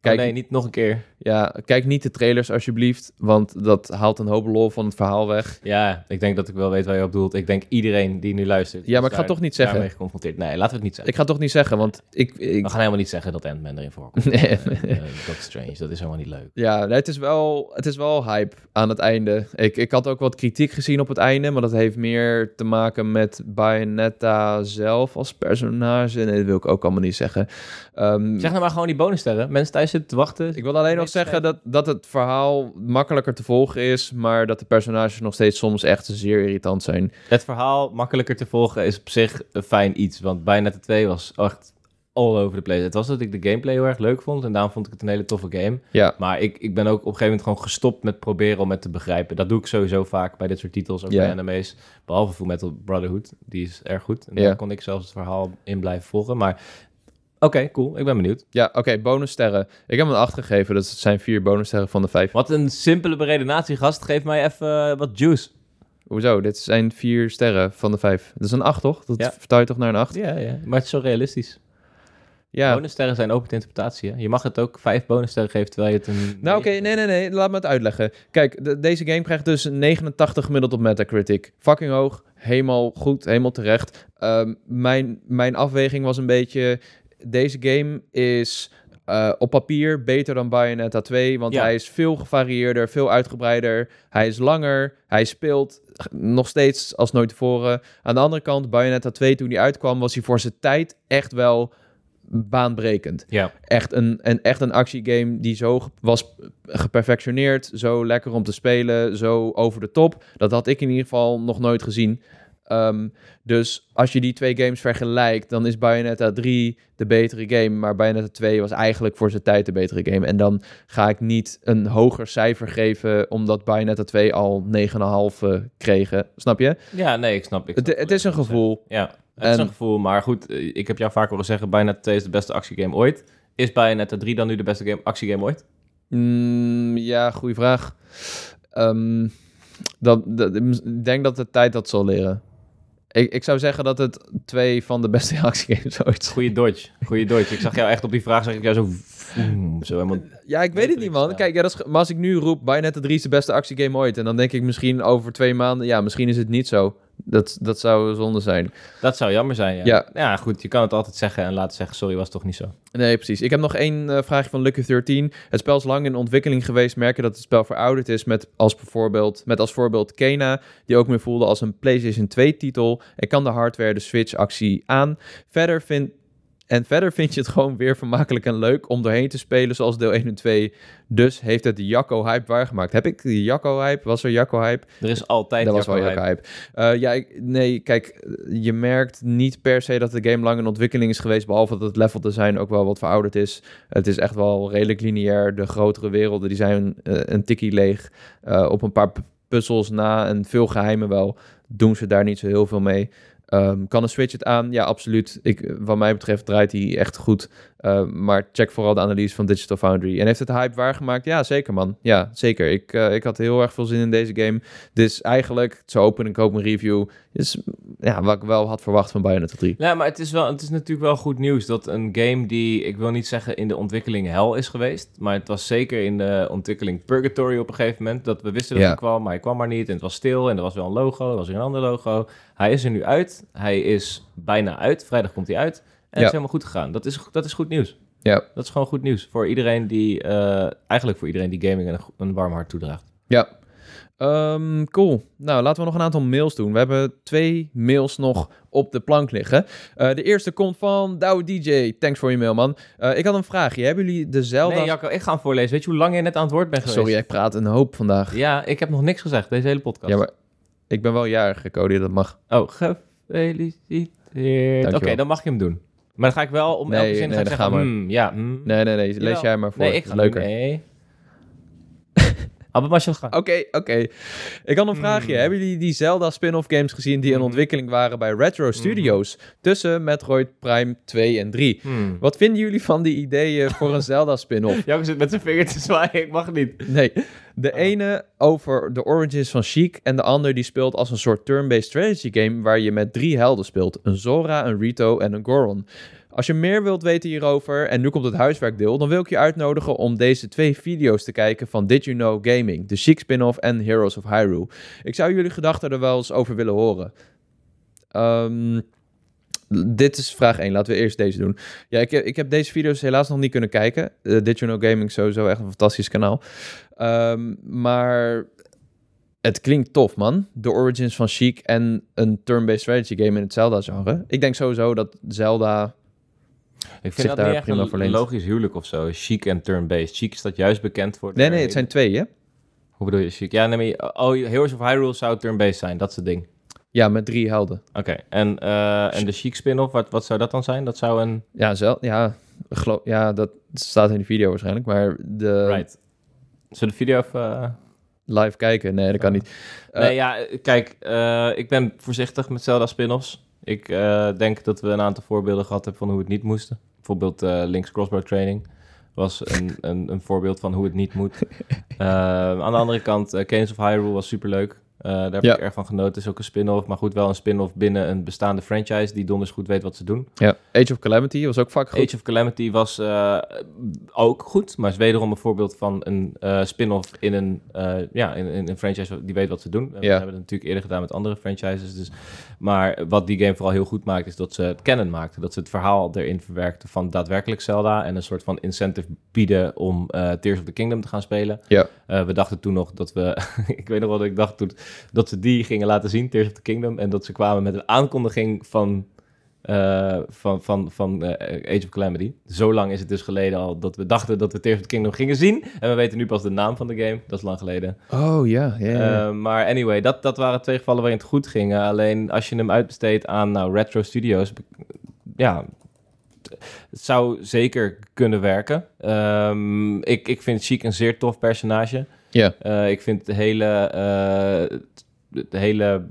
Kijk, Kijk, nee, niet nog een keer. ja, kijk niet de trailers alsjeblieft, want dat haalt een hoop lol van het verhaal weg. Ja, ik denk dat ik wel weet waar je op doelt. Ik denk iedereen die nu luistert. Ja, maar ik ga daar- toch niet zeggen. daarmee geconfronteerd. Nee, laten we het niet zeggen. Ik ga toch niet zeggen, want ik... ik We gaan helemaal niet zeggen dat Ant-Man erin voorkomt. *laughs* Nee. Eh, eh, dat is strange. Dat is helemaal niet leuk. ja, nee, het, is wel, het is wel hype aan het einde. Ik, ik had ook wat kritiek gezien op het einde, maar dat heeft meer te maken met Bayonetta zelf als personage. Nee, dat wil ik ook allemaal niet zeggen. Ehm, Zeg nou maar gewoon die bonussterren. Mensen thuis zitten te wachten. Ik wil alleen nog zeggen dat, dat het verhaal makkelijker te volgen is, maar dat de personages nog steeds soms echt zeer irritant zijn. Het verhaal makkelijker te volgen is op zich een fijn iets. Want Bayonetta 2 was echt all over the place. Het was dat ik de gameplay heel erg leuk vond. En daarom vond ik het een hele toffe game. Ja, Maar ik, ik ben ook op een gegeven moment gewoon gestopt met proberen om het te begrijpen. Dat doe ik sowieso vaak bij dit soort titels, ook Ja. bij anime's. Behalve Full Metal Brotherhood. Die is erg goed. En Ja. daar kon ik zelfs het verhaal in blijven volgen. Maar oké, cool. Ik ben benieuwd. ja oké, bonussterren. Ik heb hem een 8 gegeven, dus het zijn vier bonussterren van de vijf. Wat een simpele beredenatie, gast. Geef mij even eh, wat juice. Hoezo? Dit zijn vier sterren van de vijf. Dat is een 8, toch? Dat Ja. vertaalt toch naar een 8? Ja, ja. Maar het is zo realistisch. Ja. Bonussterren zijn open te interpretatie. Hè? Je mag het ook vijf bonussterren geven terwijl je het een... Nou, oké, nee, nee, nee. Laat me het uitleggen. Kijk, de- deze game krijgt dus een 89 gemiddeld op Metacritic. Fucking hoog. Helemaal goed, helemaal terecht. Ehm, mijn, mijn afweging was een beetje... Deze game is eh, op papier beter dan Bayonetta 2... want Ja. hij is veel gevarieerder, veel uitgebreider. Hij is langer, hij speelt nog steeds als nooit tevoren. Aan de andere kant, Bayonetta 2 toen die uitkwam, was hij voor zijn tijd echt wel baanbrekend. Ja. Echt een, een, echt een actiegame die zo was geperfectioneerd, zo lekker om te spelen, zo over de top. Dat had ik in ieder geval nog nooit gezien. Ehm, dus als je die twee games vergelijkt, dan is Bayonetta 3 de betere game, maar Bayonetta 2 was eigenlijk voor zijn tijd de betere game. En dan ga ik niet een hoger cijfer geven, omdat Bayonetta 2 al 9,5 eh, kregen. Snap je? Ja, nee, ik snap. Ik Het, snap het wat is een gevoel. Ja, het is En- een gevoel. Maar goed, eh, ik heb jou vaak horen zeggen, Bayonetta 2 is de beste actiegame ooit. Is Bayonetta 3 dan nu de beste game, actiegame ooit? Mm, ja, goede vraag. Ehm, dat, dat, ik denk dat de tijd dat zal leren. Ik, ik zou zeggen dat het twee van de beste *laughs* actiegames ooit zijn. Goeie dodge. Goeie dodge. Ik zag jou echt op die vraag, zag ik jou zo... Zo helemaal... Ja, ik weet het niet, man. Kijk, ja, dat is, maar als ik nu roep Bayonetta 3 is de beste actiegame ooit... en dan denk ik misschien over twee maanden... ja, misschien is het niet zo. Dat, dat zou zonde zijn. Dat zou jammer zijn, ja. Ja. Ja, goed. Je kan het altijd zeggen en laten zeggen, sorry, was toch niet zo. Nee, precies. Ik heb nog één eh, vraagje van Lucky 13. Het spel is lang in ontwikkeling geweest. Merken dat het spel verouderd is met als, bijvoorbeeld, met als voorbeeld Kena, die ook meer voelde als een PlayStation 2-titel. En kan de hardware de Switch-actie aan. Verder vind, en verder vind je het gewoon weer vermakelijk en leuk om doorheen te spelen, zoals deel 1 en 2. Dus heeft het de Jacco-hype waargemaakt. Heb ik die Jacco-hype? Was er Jacco-hype? Er is altijd Dat was wel Jacco Jacco-hype. Eh, ja, ik- nee, kijk, je merkt niet per se dat de game lang in ontwikkeling is geweest, behalve dat het level design ook wel wat verouderd is. Het is echt wel redelijk lineair. De grotere werelden die zijn eh, een tikkie leeg. Eh, op een paar pu- puzzels na en veel geheimen wel, doen ze daar niet zo heel veel mee. Ehm, kan een Switch het aan? Ja, absoluut. Ik, wat mij betreft draait hij echt goed. Uh, maar check vooral de analyse van Digital Foundry. En heeft het hype waargemaakt? Ja, zeker man. Ja, zeker. Ik, uh, ik had heel erg veel zin in deze game. Dus eigenlijk, zo open ik ook mijn review. Is ja, wat ik wel had verwacht van Bayonetta 3. Ja, maar het is, wel, het is natuurlijk wel goed nieuws dat een game die, ik wil niet zeggen in de ontwikkeling hel is geweest, maar het was zeker in de ontwikkeling purgatory op een gegeven moment, dat we wisten dat Ja. hij kwam, maar hij kwam maar niet en het was stil en er was wel een logo, er was weer een ander logo. Hij is er nu uit, hij is bijna uit, vrijdag komt hij uit en het is helemaal goed gegaan. Dat is, dat is goed nieuws. Ja. Dat is gewoon goed nieuws voor iedereen die, eh, eigenlijk voor iedereen die gaming een, een warm hart toedraagt. Ja. Ehm, cool. Nou, laten we nog een aantal mails doen. We hebben twee mails nog op de plank liggen. Uh, de eerste komt van Douwe DJ. Thanks voor je mail, man. Uh, ik had een vraagje. Hebben jullie de Zelda... Nee, Jacco, ik ga hem voorlezen. Weet je hoe lang je net aan het woord bent geweest? Sorry, ik praat een hoop vandaag. Ja, ik heb nog niks gezegd, deze hele podcast. Ja, maar ik ben wel jarig, Cody, dat mag. Oh, gefeliciteerd. Oké, dan mag je hem doen. Maar dan ga ik wel om Nee, elke zin nee, ga ik dan zeggen, hmm, ja, hmm. Nee, nee, nee. Lees jij maar voor. Nee, ik ga. Nee. Abba gaan. Oké, oké. Ik had een vraagje. Hmm. Hebben jullie die Zelda spin-off games gezien die in Mhm. ontwikkeling waren bij Retro Studios? Tussen Metroid Prime 2 en 3. Hmm. Wat vinden jullie van die ideeën voor een Zelda spin-off? *laughs* Jacco zit met zijn vinger te zwaaien, ik mag niet. Nee, de Oh. ene over de origins van Sheik en de ander die speelt als een soort turn-based strategy game waar je met drie helden speelt. Een Zora, een Rito en een Goron. Als je meer wilt weten hierover, en nu komt het huiswerkdeel, dan wil ik je uitnodigen om deze twee video's te kijken van Did You Know Gaming, de Sheik spin-off en Heroes of Hyrule. Ik zou jullie gedachten er wel eens over willen horen. Ehm, dit is vraag 1. Laten we eerst deze doen. Ja, ik, heb- ik heb deze video's helaas nog niet kunnen kijken. Uh, Did You Know Gaming sowieso echt een fantastisch kanaal. Ehm, maar het klinkt tof, man. De origins van Sheik en een turn-based strategy game in het Zelda-genre. Ik denk sowieso dat Zelda... Ik vind dat daar niet echt prima een logisch huwelijk of zo. Chic en turn-based. Chic is dat juist bekend voor... Nee, nee, het zijn twee, hè? Hoe bedoel je chic? Ja, nee, maar... Oh, Heroes of Hyrule zou turn-based zijn, dat is het ding. Ja, met drie helden. Oké, en, eh, en de chic spin-off, wat, wat zou dat dan zijn? Dat zou een... Ja, zel ja, gelo- ja, dat staat in de video waarschijnlijk. Maar de Right. Zullen we de video even... eh, live kijken, nee, dat kan niet. Eh, nee, ja, kijk, eh, ik ben voorzichtig met Zelda spin-offs. Ik eh, denk dat we een aantal voorbeelden gehad hebben van hoe het niet moest. Bijvoorbeeld eh, Link's Crossbow Training was een, een, een voorbeeld van hoe het niet moet. *laughs* Eh, aan de andere kant, Kings of Hyrule was superleuk. Eh daar heb Ja. ik erg van genoten. Het is ook een spin-off, maar goed, wel een spin-off binnen een bestaande franchise die donders goed weet wat ze doen. ja. Age of Calamity was ook vaak goed. Age of Calamity was eh, ook goed, maar is wederom een voorbeeld van een eh, spin-off in een, ja, in, in een franchise die weet wat ze doen. We hebben het natuurlijk eerder gedaan met andere franchises. Dus. Maar wat die game vooral heel goed maakt, is dat ze het kennen maakten. Dat ze het verhaal erin verwerkten van daadwerkelijk Zelda en een soort van incentive bieden om Tears of the Kingdom te gaan spelen. Ja. We dachten toen nog dat we, *laughs* ik weet nog wel dat ik dacht toen, dat ze die gingen laten zien, Tears of the Kingdom. En dat ze kwamen met een aankondiging van, eh, van, van, van eh, Age of Calamity. Zo lang is het dus geleden al dat we dachten dat we Tears of the Kingdom gingen zien. En we weten nu pas de naam van de game. Dat is lang geleden. Oh ja, ja, ja. Eh, maar anyway, dat, dat waren twee gevallen waarin het goed ging. Alleen als je hem uitbesteedt aan nou, Retro Studios, ja, het zou zeker kunnen werken. Ehm, ik, ik vind Chic een zeer tof personage. Ja. Eh, ik vind de hele, de hele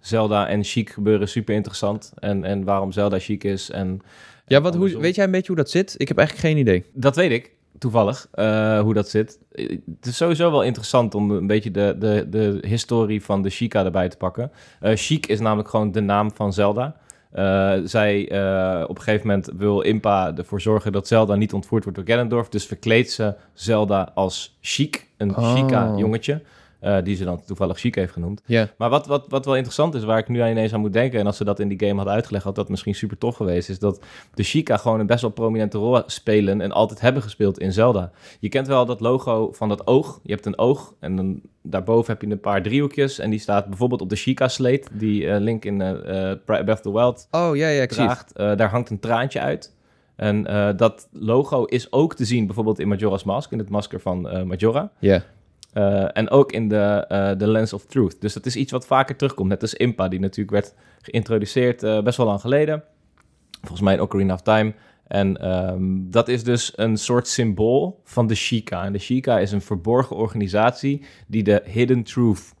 Zelda en Chic gebeuren super interessant. En, en waarom Zelda Chic is. En, ja, wat, hoe, weet jij een beetje hoe dat zit? Ik heb eigenlijk geen idee. Dat weet ik, toevallig, eh, hoe dat zit. Het is sowieso wel interessant om een beetje de, de, de historie van de Sheikah erbij te pakken. Sheik is namelijk gewoon de naam van Zelda. Eh, zij, eh, op een gegeven moment wil Impa ervoor zorgen dat Zelda niet ontvoerd wordt door Ganondorf. Dus verkleedt ze Zelda als Sheik, een Oh. Sheikah-jongetje. Eh, die ze dan toevallig Sheik heeft genoemd. Maar wat, wat, wat wel interessant is, waar ik nu ineens aan moet denken... en als ze dat in die game hadden uitgelegd, had dat misschien super tof geweest... is dat de Sheikah gewoon een best wel prominente rol spelen... en altijd hebben gespeeld in Zelda. Je kent wel dat logo van dat oog. Je hebt een oog en dan daarboven heb je een paar driehoekjes... en die staat bijvoorbeeld op de Sheikah-sleet... die eh, Link in eh, Breath of the Wild Oh ja, ja, ik draagt. Daar hangt een traantje uit. En dat logo is ook te zien bijvoorbeeld in Majora's Mask... in het masker van Majora... Ja. Eh, en ook in de, eh de Lens of Truth. Dus dat is iets wat vaker terugkomt. Net als Impa, die natuurlijk werd geïntroduceerd eh, best wel lang geleden. Volgens mij in Ocarina of Time. En ehm, dat is dus een soort symbool van de Sheikah. En de Sheikah is een verborgen organisatie die de Hidden Truth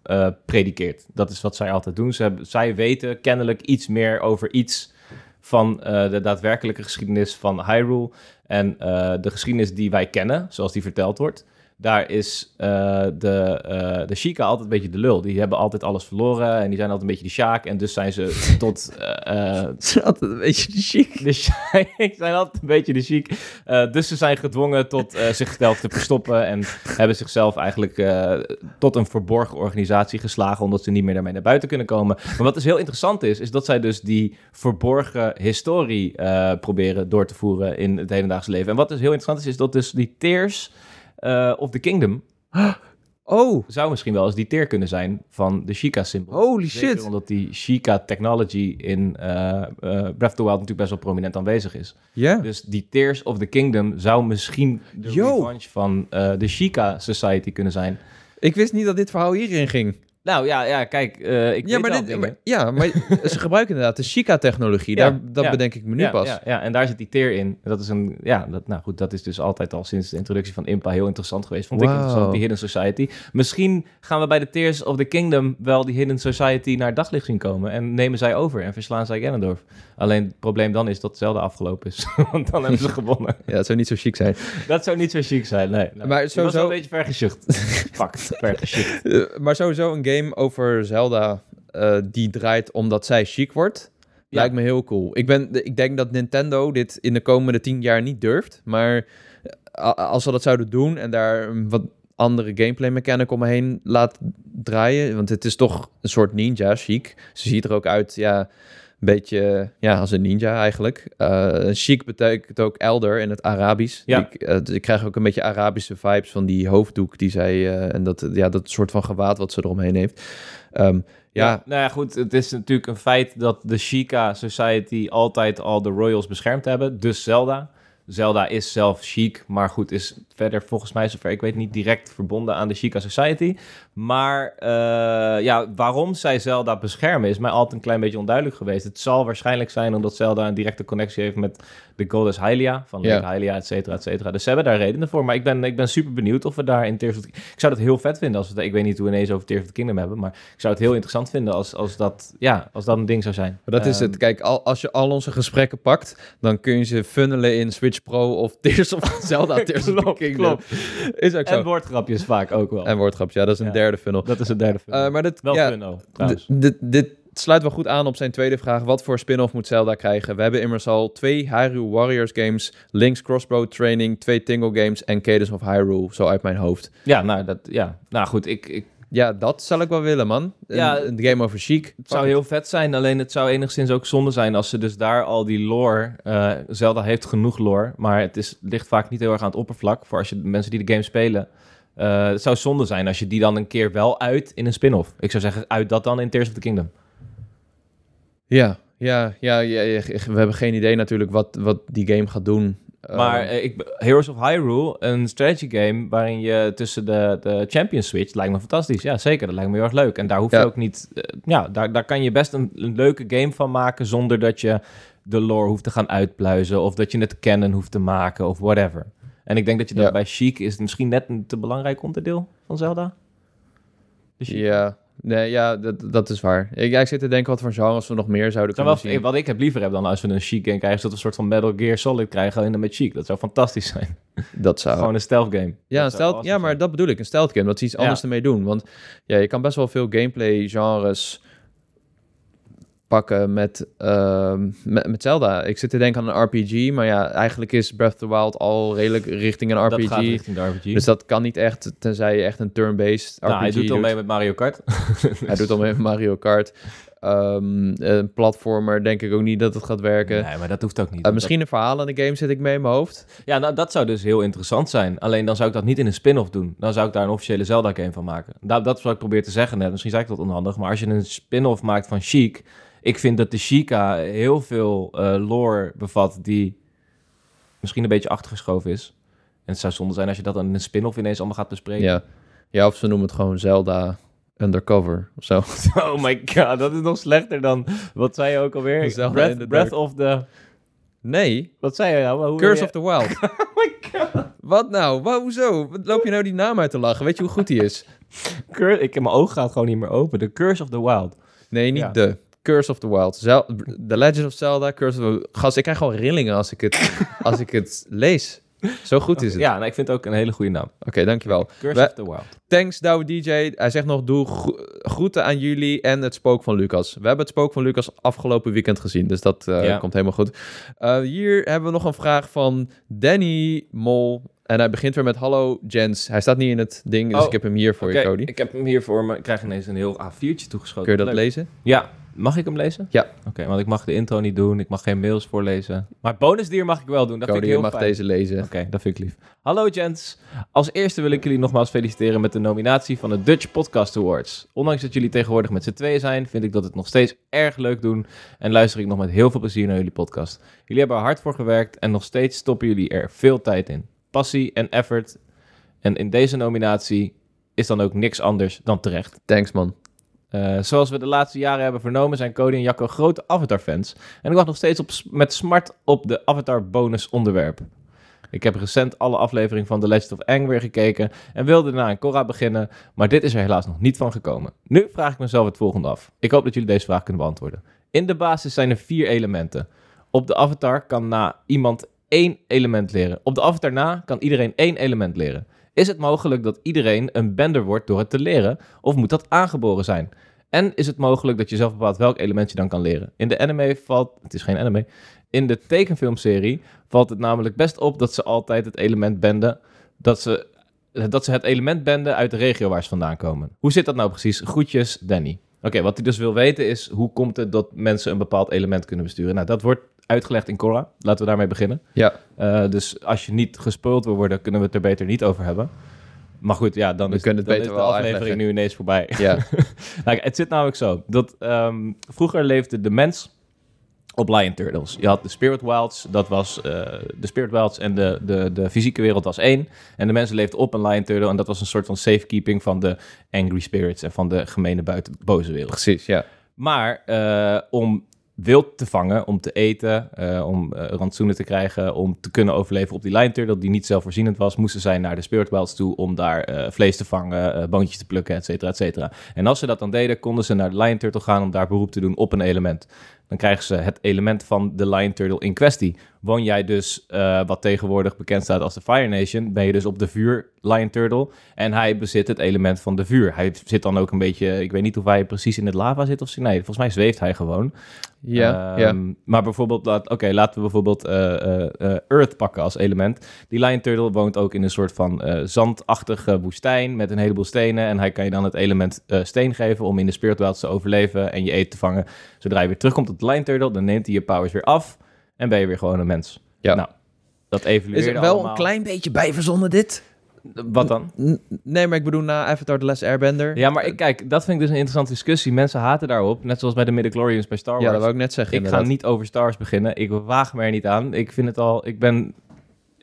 predikeert. Dat is wat zij altijd doen. Zij weten kennelijk iets meer over iets van de daadwerkelijke geschiedenis van Hyrule. En de geschiedenis die wij kennen, zoals die verteld wordt. Daar is eh, de, eh de Sheikah altijd een beetje de lul. Die hebben altijd alles verloren en die zijn altijd een beetje de Sjaak. En dus zijn ze *laughs* tot... eh, Het is altijd een beetje chic. de Sheik zijn altijd een beetje de chic. *laughs* Dus ze zijn gedwongen tot zichzelf te verstoppen. En hebben zichzelf eigenlijk tot een verborgen organisatie geslagen. Omdat ze niet meer daarmee naar buiten kunnen komen. Maar wat dus heel interessant is, is dat zij dus die verborgen historie proberen door te voeren in het hedendaagse leven. En wat dus heel interessant is, is dat dus die Tears eh, of the Kingdom *gasps* Oh, zou misschien wel eens die teer kunnen zijn van de Sheikah-symbool. holy Zeker shit. omdat die Sheikah-technology in eh, eh, Breath of the Wild natuurlijk best wel prominent aanwezig is. Ja. Dus die Tears of the Kingdom zou misschien de Yo. revanche van de Sheikah Society kunnen zijn. Ik wist niet dat dit verhaal hierin ging. Nou ja, ja kijk, eh, ik Ja, maar, dit, ja, maar *laughs* ze gebruiken inderdaad de Chica-technologie. Ja, Daar, dat ja. bedenk ik me nu ja, pas. Ja, ja, en daar zit die teer in. Dat is een, ja, dat, nou goed, dat is dus altijd al sinds de introductie van Impa heel interessant geweest. Vond ik interessant, die Hidden Society. Misschien gaan we bij de Tears of the Kingdom wel die Hidden Society naar daglicht zien komen. En nemen zij over en verslaan zij Ganondorf. Alleen het probleem dan is dat Zelda afgelopen is. *laughs* Want dan hebben ze *laughs* gewonnen. Ja, het zou niet zo chic zijn. Dat zou niet zo chic zijn, nee. Maar was sowieso- wel een beetje vergesjucht. Fuck. Eh, maar sowieso een game over Zelda eh, die draait omdat zij chic wordt. Ja. Lijkt me heel cool. Ik, ben, ik denk dat Nintendo dit in de komende tien jaar niet durft. Maar eh, als ze dat zouden doen en daar wat andere gameplay mechanic omheen laat draaien. Want het is toch een soort ninja chic. Ze ziet er ook uit, ja, beetje ja, als een ninja eigenlijk. Eh chic betekent ook elder in het Arabisch. Ja. Ik, eh, ik krijg ook een beetje Arabische vibes van die hoofddoek die zij... eh, en dat, ja, dat soort van gewaad wat ze eromheen heeft. Ehm, ja, nou ja, goed. Het is natuurlijk een feit dat de Sheikah Society altijd al de royals beschermd hebben. Dus Zelda. Zelda is zelf chic, maar goed, is verder volgens mij, zover ik weet, niet direct verbonden aan de Sheikah Society. Maar eh, ja, waarom zij Zelda beschermen is mij altijd een klein beetje onduidelijk geweest. Het zal waarschijnlijk zijn omdat Zelda een directe connectie heeft met de goddess Hylia, van Ja. Lake Hylia, et cetera, et cetera. Dus ze hebben daar redenen voor. Maar ik ben, ik ben super benieuwd of we daar in Tears of the Ik zou dat heel vet vinden als we... Ik weet niet hoe we ineens over Tears of the Kingdom hebben, maar ik zou het heel interessant vinden als, als, dat, ja, als dat een ding zou zijn. Maar dat is Ehm, het. Kijk, al, als je al onze gesprekken pakt, dan kun je ze funnelen in Switch Pro of *laughs* Tears of Zelda *laughs* Tears of the Kingdom. klopt. Is ook zo. En woordgrapjes vaak ook wel. En woordgrapjes, ja, dat is een Ja. derde funnel. dat is het derde. Eh, maar dit, wel ja, fun, trouwens. d- dit, dit sluit wel goed aan op zijn tweede vraag. Wat voor spin-off moet Zelda krijgen? We hebben immers al twee Hyrule Warriors games, Link's Crossbow Training, twee Tingle games en Cadence of Hyrule, zo uit mijn hoofd. Ja, nou, dat, ja. nou goed, ik, ik, Ja, dat zal ik wel willen, man. Een, Ja, een game over chic. Het zou heel vet zijn, alleen het zou enigszins ook zonde zijn als ze dus daar al die lore... eh, Zelda heeft genoeg lore, maar het is, ligt vaak niet heel erg aan het oppervlak. Voor als je mensen die de game spelen, Eh, het zou zonde zijn als je die dan een keer wel uit in een spin-off. Ik zou zeggen, uit dat dan in Tears of the Kingdom. Ja, ja, ja, ja, ja, we hebben geen idee natuurlijk wat, wat die game gaat doen. Maar Ehm, eh, ik, Heroes of Hyrule, een strategy game waarin je tussen de, de champions switcht, lijkt me fantastisch. Ja, zeker. Dat lijkt me heel erg leuk. En daar hoef je Ja. ook niet... eh, ja, daar, daar kan je best een, een leuke game van maken zonder dat je de lore hoeft te gaan uitpluizen of dat je het kennen hoeft te maken of whatever. En ik denk dat je dat Ja. bij Chic is misschien net een te belangrijk onderdeel van Zelda. Chic. ja, nee, ja dat, dat is waar. Ik, ja, ik zit te denken wat voor genres we nog meer zouden Zou kunnen wel, zien. wat ik heb liever heb dan als we een Chic game krijgen, is dat we een soort van Metal Gear Solid krijgen alleen dan met Chic. Dat zou fantastisch zijn. Dat zou... Gewoon een stealth game. Ja, een stealth, awesome ja, maar zijn. dat bedoel ik. Een stealth game, dat ze iets Ja. anders ermee doen. Want ja, je kan best wel veel gameplay genres pakken met, ehm, met, met Zelda. Ik zit te denken aan een RPG, maar ja, eigenlijk is Breath of the Wild al redelijk richting een Dat RPG. gaat richting de RPG. Dus dat kan niet echt, tenzij je echt een turn-based RPG nou, hij doet al doet. mee met Mario Kart. *laughs* Hij doet al mee met Mario Kart. Ehm, een platformer denk ik ook niet dat het gaat werken. Nee, maar dat hoeft ook niet. Eh, misschien een verhaal in de game zit ik mee in mijn hoofd. dat- ja, nou, dat zou dus heel interessant zijn. Alleen dan zou ik dat niet in een spin-off doen. Dan zou ik daar een officiële Zelda-game van maken. Dat, dat is wat ik probeer te zeggen net. Misschien zei ik dat onhandig. Maar als je een spin-off maakt van Chic... Ik vind dat de Chica heel veel eh, lore bevat die misschien een beetje achtergeschoven is. En het zou zonde zijn als je dat dan in een spin-off ineens allemaal gaat bespreken. Ja. ja, of ze noemen het gewoon Zelda Undercover of zo. *laughs* Oh my god, dat is nog slechter dan... Wat zei je ook alweer? Zelda Breath, Breath of the... Nee, Wat zei je nou? Hoe Curse of the Wild. *laughs* Oh my god. Wat nou? Wa- hoezo? Wat loop je nou die naam uit te lachen? Weet je hoe goed die is? Cur ik, mijn oog gaat gewoon niet meer open. The Curse of the Wild. Nee, niet Ja. de. Curse of the Wild. Zel the Legend of Zelda, Curse of the... Gast, ik krijg gewoon rillingen als ik het, *laughs* als ik het lees. Zo goed is het. Ja, nou, ik vind het ook een hele goede naam. Oké, dankjewel. Curse We- of the Wild. Thanks, Douwe DJ. Hij zegt nog, doe gro- groeten aan jullie en het spook van Lucas. We hebben het spook van Lucas afgelopen weekend gezien, dus dat eh, Ja. komt helemaal goed. Eh, hier hebben we nog een vraag van Danny Mol. En hij begint weer met hallo Jens. Hij staat niet in het ding, dus Oh, ik heb hem hier voor je, Cody. ik heb hem hier voor me. Ik krijg ineens een heel A4'tje toegeschoten. Kun je dat Leuk. lezen? Ja. Mag ik hem lezen? Ja. Oké, want ik mag de intro niet doen. Ik mag geen mails voorlezen. Maar bonusdier mag ik wel doen. Dat Cody, vind ik je heel mag fijn. deze lezen. Oké, dat vind ik lief. Hallo gents. Als eerste wil ik jullie nogmaals feliciteren met de nominatie van de Dutch Podcast Awards. Ondanks dat jullie tegenwoordig met z'n tweeën zijn, vind ik dat het nog steeds erg leuk doen en luister ik nog met heel veel plezier naar jullie podcast. Jullie hebben er hard voor gewerkt en nog steeds stoppen jullie er veel tijd in. Passie en effort. En in deze nominatie is dan ook niks anders dan terecht. Thanks, man. Eh, zoals we de laatste jaren hebben vernomen, zijn Cody en Jacco grote Avatar-fans. En ik wacht nog steeds op, met smart op de Avatar-bonus onderwerp. Ik heb recent alle afleveringen van The Legend of Aang weer gekeken en wilde daarna aan Korra beginnen, maar dit is er helaas nog niet van gekomen. Nu vraag ik mezelf het volgende af. Ik hoop dat jullie deze vraag kunnen beantwoorden. In de basis zijn er vier elementen. Op de Avatar kan na iemand één element leren. Op de Avatar na kan iedereen één element leren. Is het mogelijk dat iedereen een bender wordt door het te leren, of moet dat aangeboren zijn? En is het mogelijk dat je zelf bepaalt welk element je dan kan leren? In de anime valt, het is geen anime, in de tekenfilmserie valt het namelijk best op dat ze altijd het element benden, dat ze, dat ze het element benden uit de regio waar ze vandaan komen. Hoe zit dat nou precies? Groetjes, Danny. Oké, wat hij dus wil weten is, hoe komt het dat mensen een bepaald element kunnen besturen? Nou, dat wordt uitgelegd in Korra. Laten we daarmee beginnen. Ja, Eh, dus als je niet gespoild wil worden, kunnen we het er beter niet over hebben. Maar goed, ja, dan We is, kunnen het dan beter is de wel aflevering uitleggen. nu ineens voorbij. ja. *laughs* Nou, het zit namelijk zo dat ehm, vroeger leefde de mens op Lion Turtles. Je had de Spirit Wilds, dat was eh, de Spirit Wilds en de, de, de fysieke wereld was één. En de mensen leefden op een Lion Turtle en dat was een soort van safekeeping van de Angry Spirits en van de gemene buiten boze wereld. precies, ja. Maar eh, om wild te vangen, om te eten, eh, om eh, rantsoenen te krijgen, om te kunnen overleven op die Lion Turtle die niet zelfvoorzienend was, moesten zij naar de Spirit Wilds toe om daar eh, vlees te vangen, boontjes te plukken, et cetera, et cetera. En als ze dat dan deden, konden ze naar de Lion Turtle gaan om daar beroep te doen op een element. Dan krijgen ze het element van de Lion Turtle in kwestie. Woon jij dus, eh, wat tegenwoordig bekend staat als de Fire Nation, ben je dus op de vuur Lion Turtle. En hij bezit het element van de vuur. Hij zit dan ook een beetje, ik weet niet of hij precies in het lava zit of zo. Nee, volgens mij zweeft hij gewoon. Ja, ja. Ehm, Maar bijvoorbeeld, laat- oké, laten we bijvoorbeeld eh, eh, Earth pakken als element. Die Lion Turtle woont ook in een soort van zandachtige woestijn met een heleboel stenen. En hij kan je dan het element steen geven om in de Spirit te overleven en je eten te vangen. Zodra je weer terugkomt op de Lion Turtle, dan neemt hij je powers weer af en ben je weer gewoon een mens. Ja. Nou, dat evalueerde Is er wel allemaal. een klein beetje bijverzonnen dit? Wat dan? Nee, maar ik bedoel na Avatar The Last Airbender. Ja, maar ik, kijk, dat vind ik dus een interessante discussie. Mensen haten daarop, net zoals bij de midichlorians bij Star Wars. Ja, dat wou ik net zeggen ik ga niet over Star Wars beginnen. Ik waag me er niet aan. Ik vind het al, ik ben,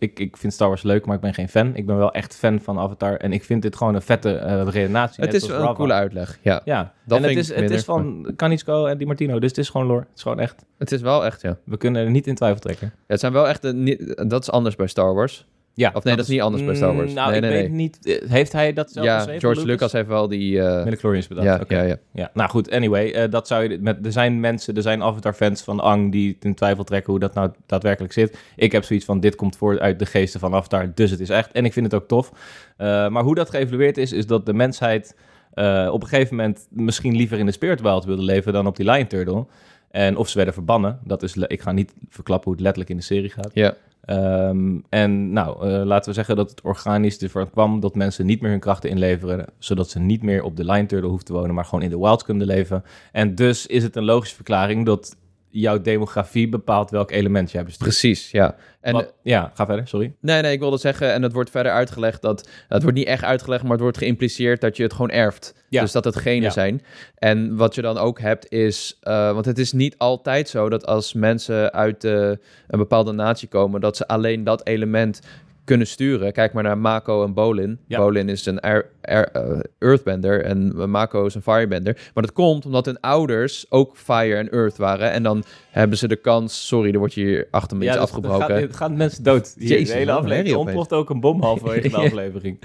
ik, ik vind Star Wars leuk, maar ik ben geen fan. Ik ben wel echt fan van Avatar en ik vind dit gewoon een vette eh redenatie. Het is zoals een coole uitleg, ja. Ja, Dat en het is, het is van Kanitsko en Di Martino, dus het is gewoon lore. Het is gewoon echt, Het is wel echt, ja. we kunnen er niet in twijfel trekken. Ja, Het zijn wel echt... de- niet- dat is anders bij Star Wars. Ja, Of nee, dat is niet anders bij Star Wars. Mm, Nou, Nee, ik nee, weet nee. niet, eh, heeft hij dat zelf ja, geschreven? George Lucas heeft wel die... eh, Midichlorians bedacht, ja, oké. ja, ja. Ja, nou goed, anyway, eh, dat zou je met, er zijn mensen, er zijn Avatar-fans van Ang die in twijfel trekken hoe dat nou daadwerkelijk zit. Ik heb zoiets van, dit komt voort uit de geesten van Avatar, dus het is echt. En ik vind het ook tof. Eh, maar hoe dat geëvalueerd is, is dat de mensheid eh, op een gegeven moment misschien liever in de Spirit World wilde leven dan op die Lion Turtle. En of ze werden verbannen, dat is, ik ga niet verklappen hoe het letterlijk in de serie gaat. Ja. Ehm, en nou, eh, laten we zeggen dat het organisch ervoor kwam dat mensen niet meer hun krachten inleveren, zodat ze niet meer op de Lion Turtle hoeven te wonen, maar gewoon in de wilds kunnen leven. En dus is het een logische verklaring dat jouw demografie bepaalt welk element jij bestuurt. Precies, ja. En Wat- ja, ga verder, sorry. Nee, nee, ik wilde zeggen, en het wordt verder uitgelegd dat... Het wordt niet echt uitgelegd, maar het wordt geïmpliceerd dat je het gewoon erft. Ja. Dus dat het genen Ja. zijn. En wat je dan ook hebt is... eh, want het is niet altijd zo dat als mensen uit een bepaalde natie komen... dat ze alleen dat element kunnen sturen. Kijk maar naar Mako en Bolin. Ja. Bolin is een air, air- eh, earthbender en Mako is een firebender. Maar dat komt omdat hun ouders ook fire en earth waren. En dan hebben ze de kans... Sorry, er wordt hier achter me iets afgebroken. Gaat, er gaan mensen dood. Hier, Jezus, de hele aflevering ontploft ook een bom halverwege *laughs* de Ja. aflevering.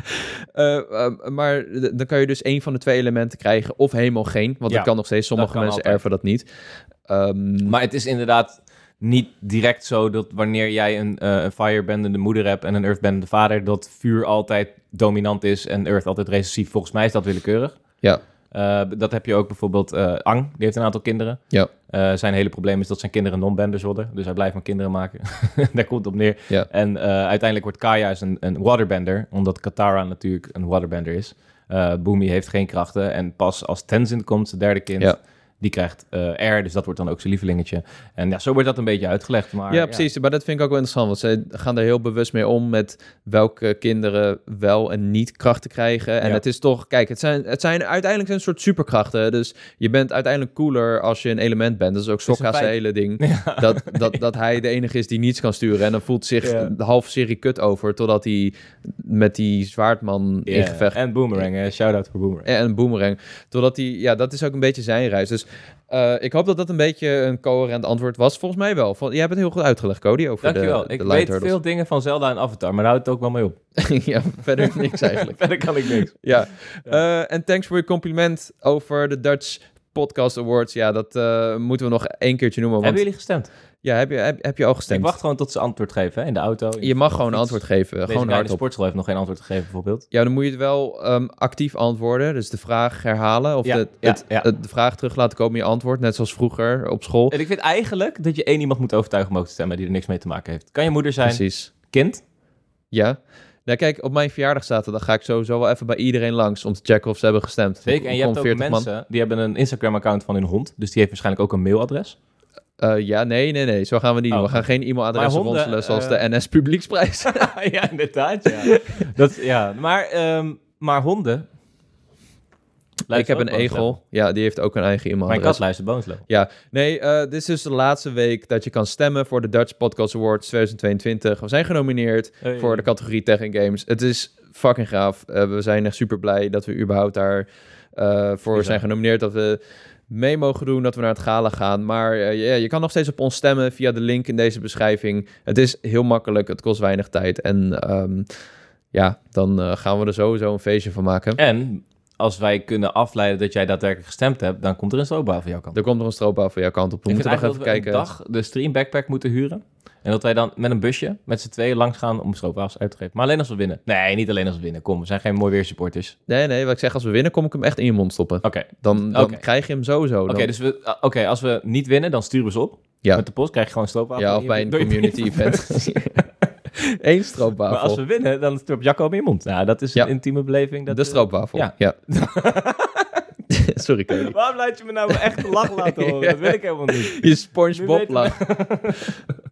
Eh, eh, maar dan kan je dus één van de twee elementen krijgen, of helemaal geen. Want Ja, dat kan nog steeds. Sommige mensen altijd. erven dat niet. Ehm, Maar het is inderdaad niet direct zo dat wanneer jij een, eh een firebendende moeder hebt en een earthbendende vader, dat vuur altijd dominant is en earth altijd recessief. Volgens mij is dat willekeurig. ja, Eh, dat heb je ook bijvoorbeeld eh, Ang, die heeft een aantal kinderen. ja, zijn hele probleem is dat zijn kinderen non-benders worden. Dus hij blijft maar kinderen maken. *laughs* Daar komt het op neer. ja. En uiteindelijk wordt Kaya een, een waterbender, omdat Katara natuurlijk een waterbender is. Boomy heeft geen krachten en pas als Tenzin komt, zijn derde kind, Ja. Die krijgt eh air, dus dat wordt dan ook zijn lievelingetje. En ja, zo wordt dat een beetje uitgelegd. Maar, ja, precies. Maar dat vind ik ook wel interessant. Want ze gaan er heel bewust mee om met welke kinderen wel en niet krachten krijgen. En Ja. het is toch, kijk, het zijn, het zijn uiteindelijk een soort superkrachten. Dus je bent uiteindelijk cooler als je een element bent. Dat is ook Sokka's hele ding. *laughs* Ja. Dat, dat, dat hij de enige is die niets kan sturen. En dan voelt zich de halve serie kut over. Totdat hij met die zwaardman in gevecht En Boomerang, shout-out voor Boomerang. En een boomerang. Totdat hij, ja, dat is ook een beetje zijn reis. Dus eh, ik hoop dat dat een beetje een coherent antwoord was. Volgens mij wel. Vol- Jij hebt het heel goed uitgelegd, Cody, over Dankjewel. de, ik de weet veel dingen van Zelda en Avatar, maar daar houdt het ook wel mee op. *laughs* ja, verder niks eigenlijk. *laughs* Verder kan ik niks. Ja. Eh, en thanks voor je compliment over de Dutch Podcast Awards. Ja, dat eh, moeten we nog één keertje noemen. Want, Hebben jullie gestemd? Ja, heb je, heb, heb je al gestemd? Ik wacht gewoon tot ze antwoord geven hè, in de auto. in je mag gewoon een antwoord geven. Deze gewoon hardop. sportschool heeft nog geen antwoord gegeven, bijvoorbeeld. Ja, dan moet je het wel ehm, actief antwoorden. Dus de vraag herhalen. Of Ja, de, het, ja. de vraag terug laten komen in je antwoord. Net zoals vroeger op school. En ik vind eigenlijk dat je één iemand moet overtuigen om ook te stemmen die er niks mee te maken heeft. Kan je moeder zijn, Precies. kind? Ja. Nou, kijk, op mijn verjaardag zaterdag ga ik sowieso wel even bij iedereen langs om te checken of ze hebben gestemd. Zeker. En je hebt ook komen 40 man. mensen die hebben een Instagram-account van hun hond. Dus die heeft waarschijnlijk ook een mailadres. Eh, ja, nee, nee, nee. Zo gaan we niet doen. Oh. We gaan geen e-mailadressen ronselen zoals eh, de NS Publieksprijs. *laughs* ja, inderdaad. Ja. dat, ja. Maar, ehm, maar honden. ik heb een egel. Ja, die heeft ook een eigen Mijn e-mailadres. kat luistert Boneslow. Ja, nee, eh, dit is dus de laatste week dat je kan stemmen voor de Dutch Podcast Awards 2022. We zijn genomineerd Hey. voor de categorie Tech and Games. Het is fucking gaaf. We zijn echt super blij dat we überhaupt daar voor zijn genomineerd. Dat we mee mogen doen, dat we naar het gala gaan. Maar ja, je kan nog steeds op ons stemmen via de link in deze beschrijving. Het is heel makkelijk, het kost weinig tijd. En ehm, ja, dan eh, gaan we er sowieso een feestje van maken. En als wij kunnen afleiden dat jij daadwerkelijk gestemd hebt, dan komt er een stroopbouw van jouw kant. Er komt nog een stroopbouw van jouw kant op. We Ik moeten nog even kijken. dat we een dag de stream backpack moeten huren. En dat wij dan met een busje, met z'n tweeën langs gaan om stroopwafels uit te geven. Maar alleen als we winnen. Nee, niet alleen als we winnen. Kom, we zijn geen mooi weer supporters. Nee, nee, wat ik zeg, als we winnen, kom ik hem echt in je mond stoppen. Oké, Dan, dan krijg je hem sowieso. Oké, Dan- dus we, ah, oké, als we niet winnen, dan sturen we ze op. Ja. Met de post krijg je gewoon stroopwafel. ja, of bij een community *laughs* event. *laughs* *laughs* Eén stroopwafel. Maar als we winnen, dan stort Jacco in je mond. Nou, dat is een Ja. intieme beleving. Dat, de stroopwafel. ja. Ja. *laughs* Sorry, Cody. Waarom laat je me nou echte lach laten horen? *laughs* Dat wil ik helemaal niet. Je Nu SpongeBob weten lach.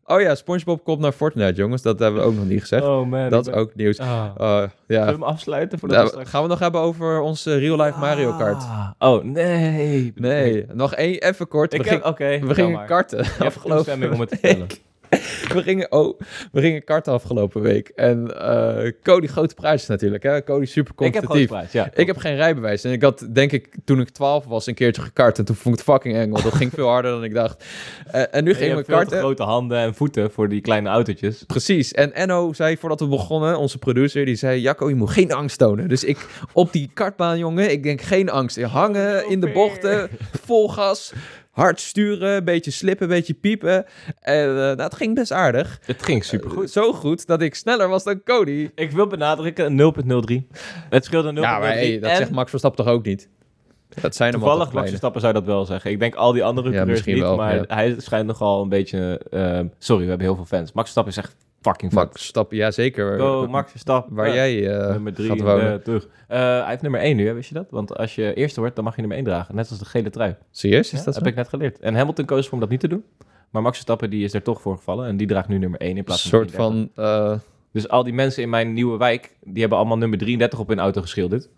Oh ja, SpongeBob komt naar Fortnite, jongens. Dat hebben we ook nog niet gezegd. Oh man. dat is ben- ook nieuws. Ah. Uh, Zullen we ja. hem afsluiten Nou, we straks... gaan we nog hebben over onze real-life Mario Kart? Ah. Oh, nee. Nee, nog één, even kort. Ik we, heb... ging- we gingen karten afgelopen om het te vertellen. *laughs* we gingen, oh, we gingen karten afgelopen week. En eh Cody grote prijs natuurlijk. Hè? Cody super Ik heb competitief. gewoon prijs, ja. Ik heb geen rijbewijs. En ik had, denk ik, toen ik 12 was, een keertje gekart. En toen vond ik het fucking eng, want dat ging veel harder dan ik dacht. Eh, en nu gingen we karten. grote handen en voeten voor die kleine autootjes. Precies. En Enno zei voordat we begonnen, onze producer, die zei: Jacco, je moet geen angst tonen. Dus ik op die kartbaan, jongen, ik denk geen angst. Hangen in de bochten, vol gas, hard sturen, een beetje slippen, een beetje piepen. En eh, nou, het ging best aardig. Het ging supergoed. Zo goed dat ik sneller was dan Cody. Ik wil benadrukken, 0.03. Het scheelde 0.03. Ja, maar hey, dat en zegt Max Verstappen toch ook niet? Dat zijn hem toevallig Max kleine. Verstappen zou dat wel zeggen. Ik denk al die andere Ja, coureurs niet, wel, maar ja. hij schijnt nogal een beetje... eh, sorry, we hebben heel veel fans. Max Verstappen is echt fucking. Max Verstappen, ja zeker. Go, Max Verstappen. Waar jij eh, nummer drie gaat wonen. terug. Eh, hij heeft nummer 1 nu, hè, wist je dat? Want als je eerste wordt, dan mag je nummer 1 dragen. Net als de gele trui. Serieus, is Ja, dat zo? heb ik net geleerd. En Hamilton koos voor om dat niet te doen. Maar Max Verstappen die is er toch voor gevallen. En die draagt nu nummer 1 in plaats van soort 33. van... eh, Dus al die mensen in mijn nieuwe wijk, die hebben allemaal nummer 33 op hun auto geschilderd.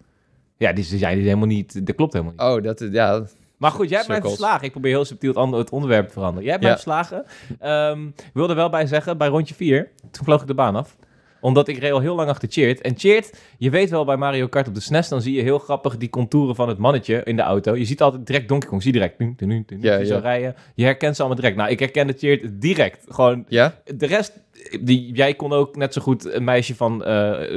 Ja, die zijn die helemaal niet. Dat klopt helemaal niet. oh, dat is... Ja, Maar goed, jij hebt mij verslagen. Ik probeer heel subtiel het, onderwerp te veranderen. Jij hebt mij Ja. verslagen. Ehm, ik wil er wel bij zeggen, bij rondje 4, toen vloog ik de baan af. Omdat ik reed al heel lang achter Cheert. En Cheert, je weet wel bij Mario Kart op de SNES, dan zie je heel grappig die contouren van het mannetje in de auto. Je ziet altijd direct Donkey Kong, zie je direct. Dun, dun, Ja, ja. rijden. Je herkent ze allemaal direct. Nou, ik herkende Cheert direct. Gewoon ja? de rest, die, jij kon ook net zo goed een meisje van eh,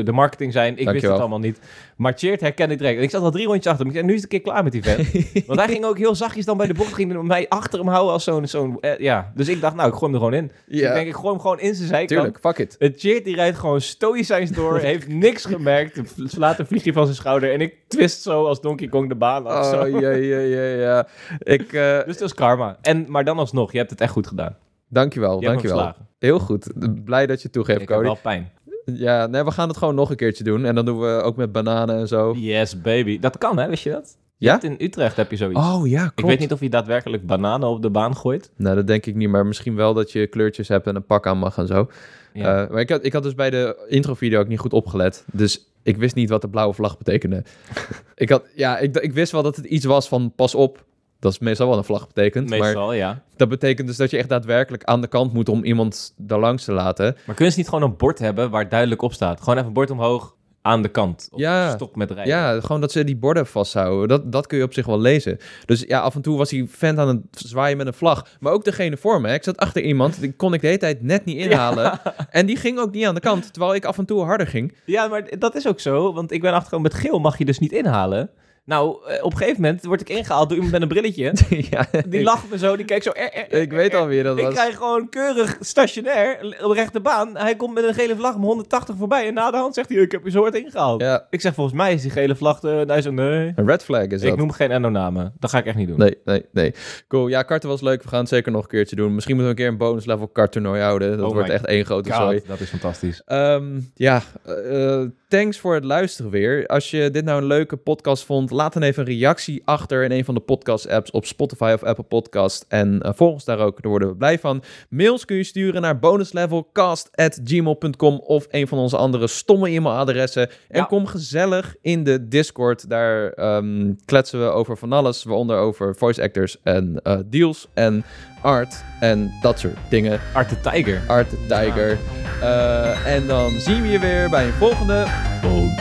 de marketing zijn. Ik wist het allemaal niet. Maar Cheert herkende ik direct. En ik zat al drie rondjes achter hem. Ik zei, nu is het een keer klaar met die vent. *laughs* Want hij ging ook heel zachtjes dan bij de bocht. Ging mij achter hem houden als zo'n... zo'n eh, ja. Dus ik dacht, nou, ik gooi hem er gewoon in. Ik denk, ik gooi hem gewoon in zijn zijkant. tuurlijk. Fuck it. Het Cheert die rijdt gewoon stoïcijns door. heeft niks gemerkt. Slaat een vliegje van zijn schouder. En ik twist zo als Donkey Kong de baan af. Oh, ja, ja, ja, ja. Ik, eh, Dus dat is karma. En, maar dan alsnog, je hebt het echt goed gedaan. dankjewel, Je dankjewel. Heel goed. Blij dat je toegeeft, Ik heb Cody. wel pijn. Ja, nee, we gaan het gewoon nog een keertje doen. En dan doen we ook met bananen en zo. Yes, baby. Dat kan, hè? Wist je dat? Je Ja? hebt in Utrecht heb je zoiets. Oh, ja, klopt. ik weet niet of je daadwerkelijk bananen op de baan gooit. Nou, dat denk ik niet, maar misschien wel dat je kleurtjes hebt en een pak aan mag en zo. Ja. Eh, maar ik had, ik had dus bij de introvideo ook niet goed opgelet. Dus ik wist niet wat de blauwe vlag betekende. *laughs* ik, had, ja, ik, ik wist wel dat het iets was van pas op. Dat is meestal wel een vlag betekent. Maar Meestal, ja. dat betekent dus dat je echt daadwerkelijk aan de kant moet om iemand daar langs te laten. Maar kunnen ze niet gewoon een bord hebben waar duidelijk op staat? Gewoon even een bord omhoog aan de kant. Of Ja. stop met rijden. Ja, gewoon dat ze die borden vasthouden. Dat, dat kun je op zich wel lezen. Dus ja, af en toe was die vent aan het zwaaien met een vlag. Maar ook degene voor me. Ik zat achter iemand, die kon ik de hele tijd net niet inhalen. En die ging ook niet aan de kant, terwijl ik af en toe harder ging. Ja, maar dat is ook zo. Want ik ben achtergekomen met geel mag je dus niet inhalen. Nou, eh, op een gegeven moment word ik ingehaald door iemand met een brilletje. *laughs* ja, Die ik, lacht me zo, die kijkt zo... Er, er, er, ik weet er. al wie dat Ik was. krijg gewoon keurig stationair, op rechte baan. Hij komt met een gele vlag om 180 voorbij. En na de hand zegt hij, ik heb je zo hard ingehaald. Ja, Ik zeg, volgens mij is die gele vlag... Hij nee. een red flag is Ik dat. noem geen Endo-namen. Dat ga ik echt niet doen. Nee, nee, nee. Cool. Ja, karten was leuk. We gaan het zeker nog een keertje doen. Misschien moeten we een keer een bonus level karttoernooi houden. Dat Oh wordt echt één grote zooi. God, dat is fantastisch. Ehm, ja, eh, thanks voor het luisteren weer. Als je dit nou een leuke podcast vond, laat dan even een reactie achter in een van de podcast-apps op Spotify of Apple Podcast. En eh, volg ons daar ook, daar worden we blij van. Mails kun je sturen naar bonuslevelcast.gmail.com of een van onze andere stomme e-mailadressen. En Ja. kom gezellig in de Discord. Daar ehm, kletsen we over van alles, waaronder over voice actors en eh, deals en art en dat soort dingen. Art the Tiger. Art the Tiger. Eh, en dan zien we je weer bij een volgende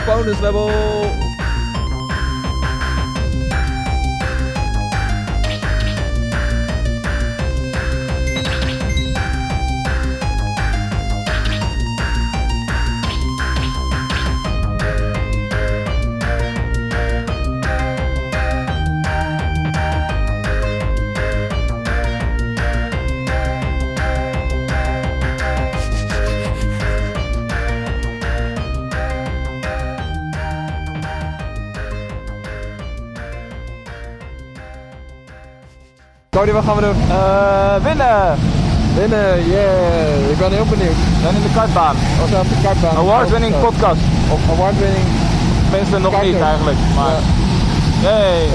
bonus level. Cody, wat gaan we doen? Eh, winnen! Winnen, yeah. Ik ben heel benieuwd. Dan in de kartbaan. Is op de kartbaan? Award-winning podcast. Of award-winning. Tenminste, nog niet eigenlijk. Maar... Hey.